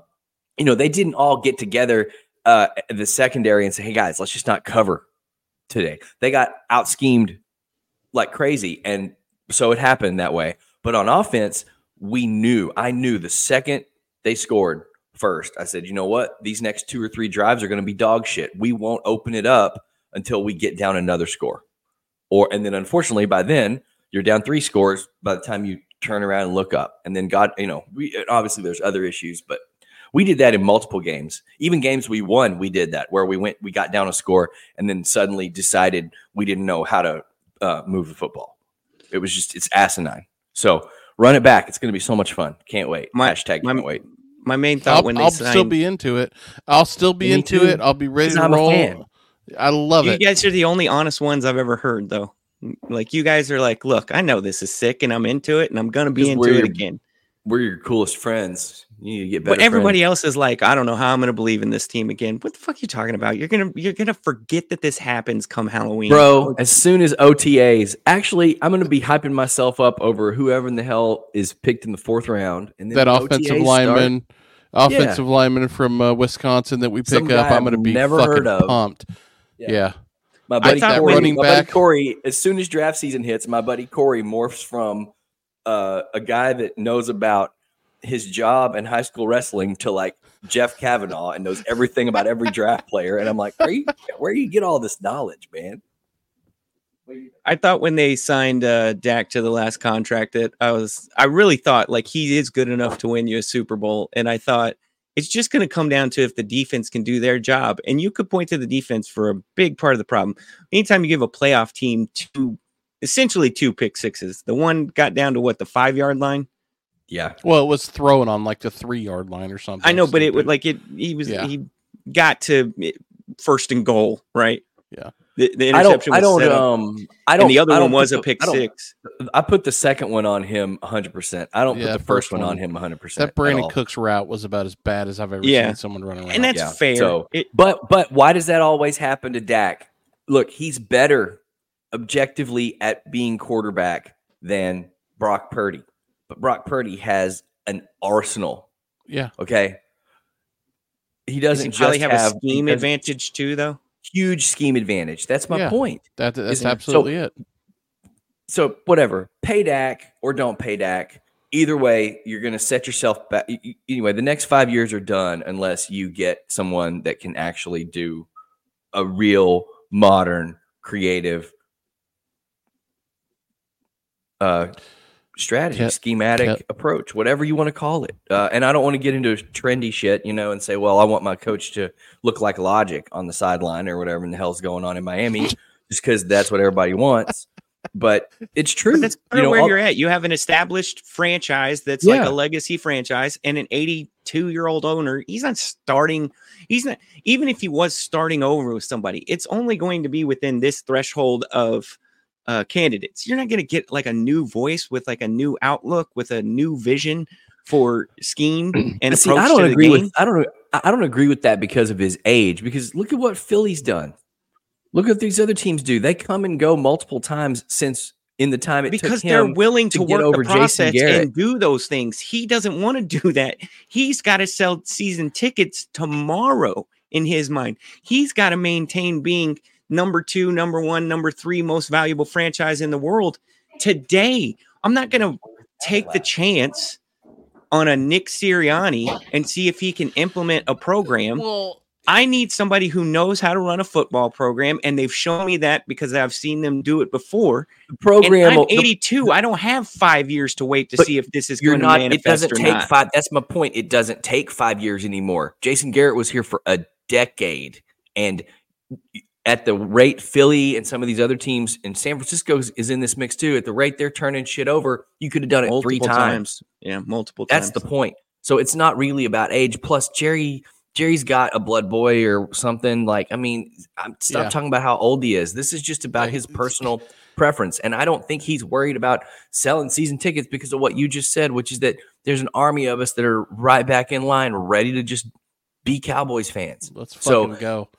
you know, they didn't all get together uh the secondary and say, "Hey guys, let's just not cover today." They got out schemed like crazy, and so it happened that way. But on offense, we knew. I knew the second they scored first. I said, you know what? These next two or three drives are going to be dog shit. We won't open it up until we get down another score. Or and then unfortunately by then you're down three scores by the time you turn around and look up. And then God, you know, we obviously there's other issues, but we did that in multiple games. Even games we won, we did that where we went, we got down a score and then suddenly decided we didn't know how to uh, move the football. It was just it's asinine. So run it back. It's going to be so much fun. Can't wait. My- Hashtag my- can't wait. My main thought I'll, when they I'll signed, still be into it. I'll still be into too, it. I'll be ready to I'm a roll. fan. I love you it. You guys are the only honest ones I've ever heard, though. Like you guys are like, look, I know this is sick, and I'm into it, and I'm gonna be 'Cause into we're it again. We're your coolest friends. You need to get better. But everybody friends. else is like, I don't know how I'm gonna believe in this team again. What the fuck are you talking about? You're gonna you're gonna forget that this happens come Halloween, Bro, as soon as OTAs, actually, I'm going to be hyping myself up over whoever in the hell is picked in the fourth round. And then that offensive OTAs start- lineman, offensive lineman from uh, Wisconsin that we pick up. I'm going to be never fucking heard of. pumped. Yeah. Yeah. my buddy, thought Corey, running my buddy back- Corey, as soon as draft season hits, my buddy Corey morphs from uh, a guy that knows about his job and high school wrestling to like Jeff Kavanaugh and knows everything about every draft player. And I'm like, where you, where you get all this knowledge, man? I thought when they signed uh, Dak to the last contract that I was, I really thought like he is good enough to win you a Super Bowl, and I thought it's just going to come down to if the defense can do their job, and you could point to the defense for a big part of the problem. Anytime you give a playoff team two, essentially two pick sixes, the one got down to what the five yard line. Yeah. Well, it was thrown on like the three yard line or something. I know, but it would like it. He was Yeah. he got to eh, first and goal, right? Yeah. The, the I interception don't. I don't. Um. I don't. and the other I one don't was put a pick I six. I put the second one on him 100. percent I don't Yeah, put the first first one on one- him 100. percent that Brandin Cooks route was about as bad as I've ever Yeah. seen someone run around. And that's Yeah, fair. so- It- But but why does that always happen to Dak? Look, he's better objectively at being quarterback than Brock Purdy. But Brock Purdy has an arsenal. yeah. Okay. He does doesn't he just have, have a scheme advantage too, though? Huge scheme advantage. That's my Yeah. point. That that's Isn't it? So- absolutely it. So whatever, pay Dak or don't pay Dak. Either way, you're going to set yourself back. y- y- Anyway, the next five years are done unless you get someone that can actually do a real modern, creative uh, strategy, Yep. schematic Yep. approach, whatever you want to call it. Uh, and I don't want to get into trendy shit, you know, and say, well, I want my coach to look like Logic on the sideline or whatever in the hell's going on in Miami, just because that's what everybody wants. But it's true. But that's you know, where all- you're at. You have an established franchise that's like a legacy franchise and an 82 year old owner. He's not starting. He's not, even if he was starting over with somebody, it's only going to be within this threshold of uh, candidates. You're not going to get like a new voice with like a new outlook, with a new vision for scheme and see, approach I don't agree with I don't I don't agree with that because of his age. Because look at what Philly's done. Look at these other teams do. They come and go multiple times since in the time it because they're willing to to, get work over the process and do those things. He doesn't want to do that. He's got to sell season tickets tomorrow. in his mind. He's got to maintain being number two, number one, number three most valuable franchise in the world today. I'm not going to take the chance on a Nick Sirianni and see if he can implement a program. Well, I need somebody who knows how to run a football program, and they've shown me that because I've seen them do it before. The And program. I'm will- the- 82. I don't have five years to wait to see if this is you're going to not. It manifest doesn't or take not. five. That's my point. It doesn't take five years anymore. Jason Garrett was here for a decade, and at the rate Philly and some of these other teams and San Francisco is- is in this mix too. At the rate they're turning shit over, you could have done it three multiple times. Yeah, multiple That's times. the point. So it's not really about age. Plus, Jerry. Jerry's got a blood boy or something like. I mean, I'm, stop Yeah. talking about how old he is. This is just about his personal preference, and I don't think he's worried about selling season tickets because of what you just said, which is that there's an army of us that are right back in line, ready to just be Cowboys fans. let's So, fucking go.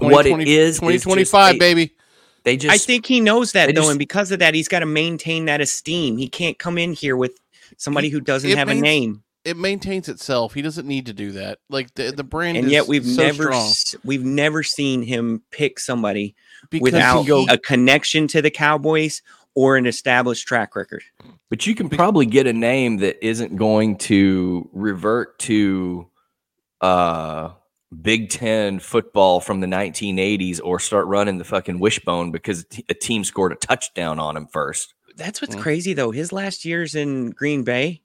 What it 2020 is is just 2025, baby. They just I think he knows that though, just- and because of that, he's got to maintain that esteem. He can't come in here with somebody who doesn't It have a name. It maintains itself. He doesn't need to do that. Like the the brand, And is yet we've so never strong. we've never seen him pick somebody because without he- a connection to the Cowboys or an established track record. But you can probably get a name that isn't going to revert to uh Big Ten football from the 1980s or start running the fucking wishbone because a team scored a touchdown on him first. That's what's Mm. crazy though. His last years in Green Bay,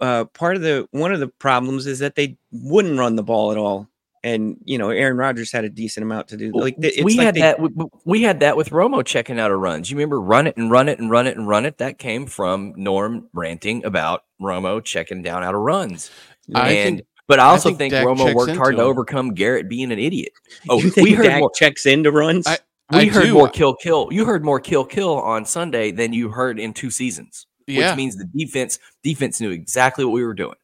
uh, part of the one of the problems is that they wouldn't run the ball at all. And you know, Aaron Rodgers had a decent amount to do. Like it's we like had they- that. We, we had that with Romo checking out of runs. You remember run it and run it and run it and run it. That came from Norm ranting about Romo checking down out of runs. I and think but I I also think think, Romo worked hard to him. overcome Garrett being an idiot. Oh, you think we heard Dak more. checks into runs. I- We I heard do. more kill kill. You heard more kill kill on Sunday than you heard in two seasons, yeah, which means the defense defense knew exactly what we were doing.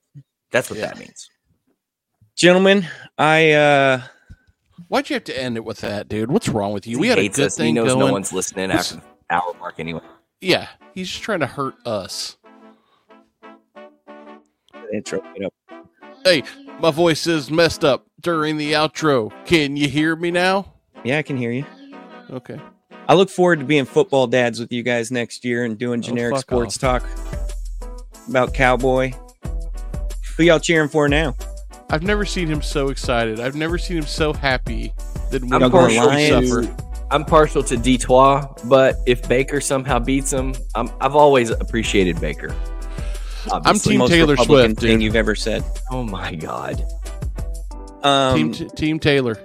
That's what Yeah. that means. Gentlemen, I uh why'd you have to end it with that, dude? What's wrong with you? We he had a hates good us. He thing knows going. no one's listening This- after the hour mark anyway. Yeah, he's just trying to hurt us. intro it up. Hey, my voice is messed up during the outro. Can you hear me now? Yeah, I can hear you. Okay. I look forward to being football dads with you guys next year and doing Oh, generic fuck sports talk about Cowboy. Who y'all cheering for now? I've never seen him so excited. I've never seen him so happy that when I'm he partial Lions. suffer. I'm partial to Detroit, but if Baker somehow beats him, I'm, I've always appreciated Baker. Obviously. I'm Team Most Taylor Republican Swift, thing dude. you've ever said. Oh my god! Um, Team Team Taylor.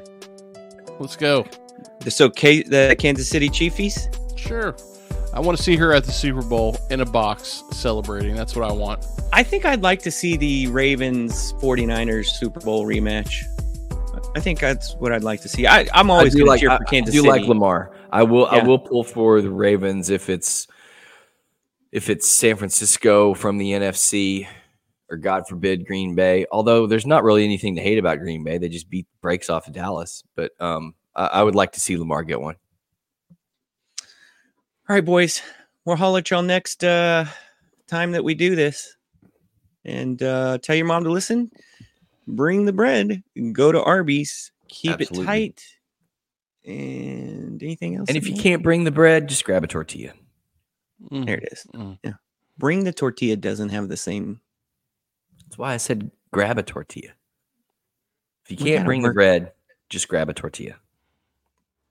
Let's go. so K- the Kansas City Chiefies. Sure. I want to see her at the Super Bowl in a box celebrating. That's what I want. I think I'd like to see the Ravens 49ers Super Bowl rematch. I think that's what I'd like to see. I, I'm always I do to like cheer I, for I Kansas do City. like Lamar. I will I will pull for the Ravens if it's if it's San Francisco from the NFC or God forbid Green Bay. Although there's not really anything to hate about Green Bay, they just beat the brakes off of Dallas. But um, I, I would like to see Lamar get one. All right, boys. We'll holler at y'all next uh, time that we do this. And uh, tell your mom to listen. Bring the bread. Go to Arby's. Keep Absolutely. it tight. And anything else? And if you can't bring the bread, just grab a tortilla. Mm. there it is. Mm. Yeah. Bring the tortilla doesn't have the same. That's why I said grab a tortilla. If you We can't gotta bring the bread, just grab a tortilla.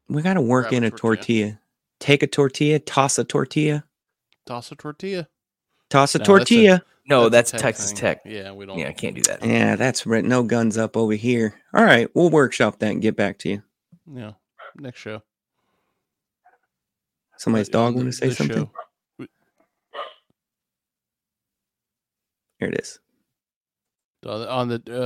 We got to work Grab in a a tortilla. tortilla. Take a tortilla, toss a tortilla, Toss a tortilla. toss a No, that's a- tortilla. No, that's, a tech Texas thing. Tech. Yeah, we don't. Yeah, I can't do that. Yeah, that's right. No guns up over here. All right, we'll workshop that and get back to you. Yeah. Next show. Somebody's Uh, dog want to say something? show. Here it is. On the uh,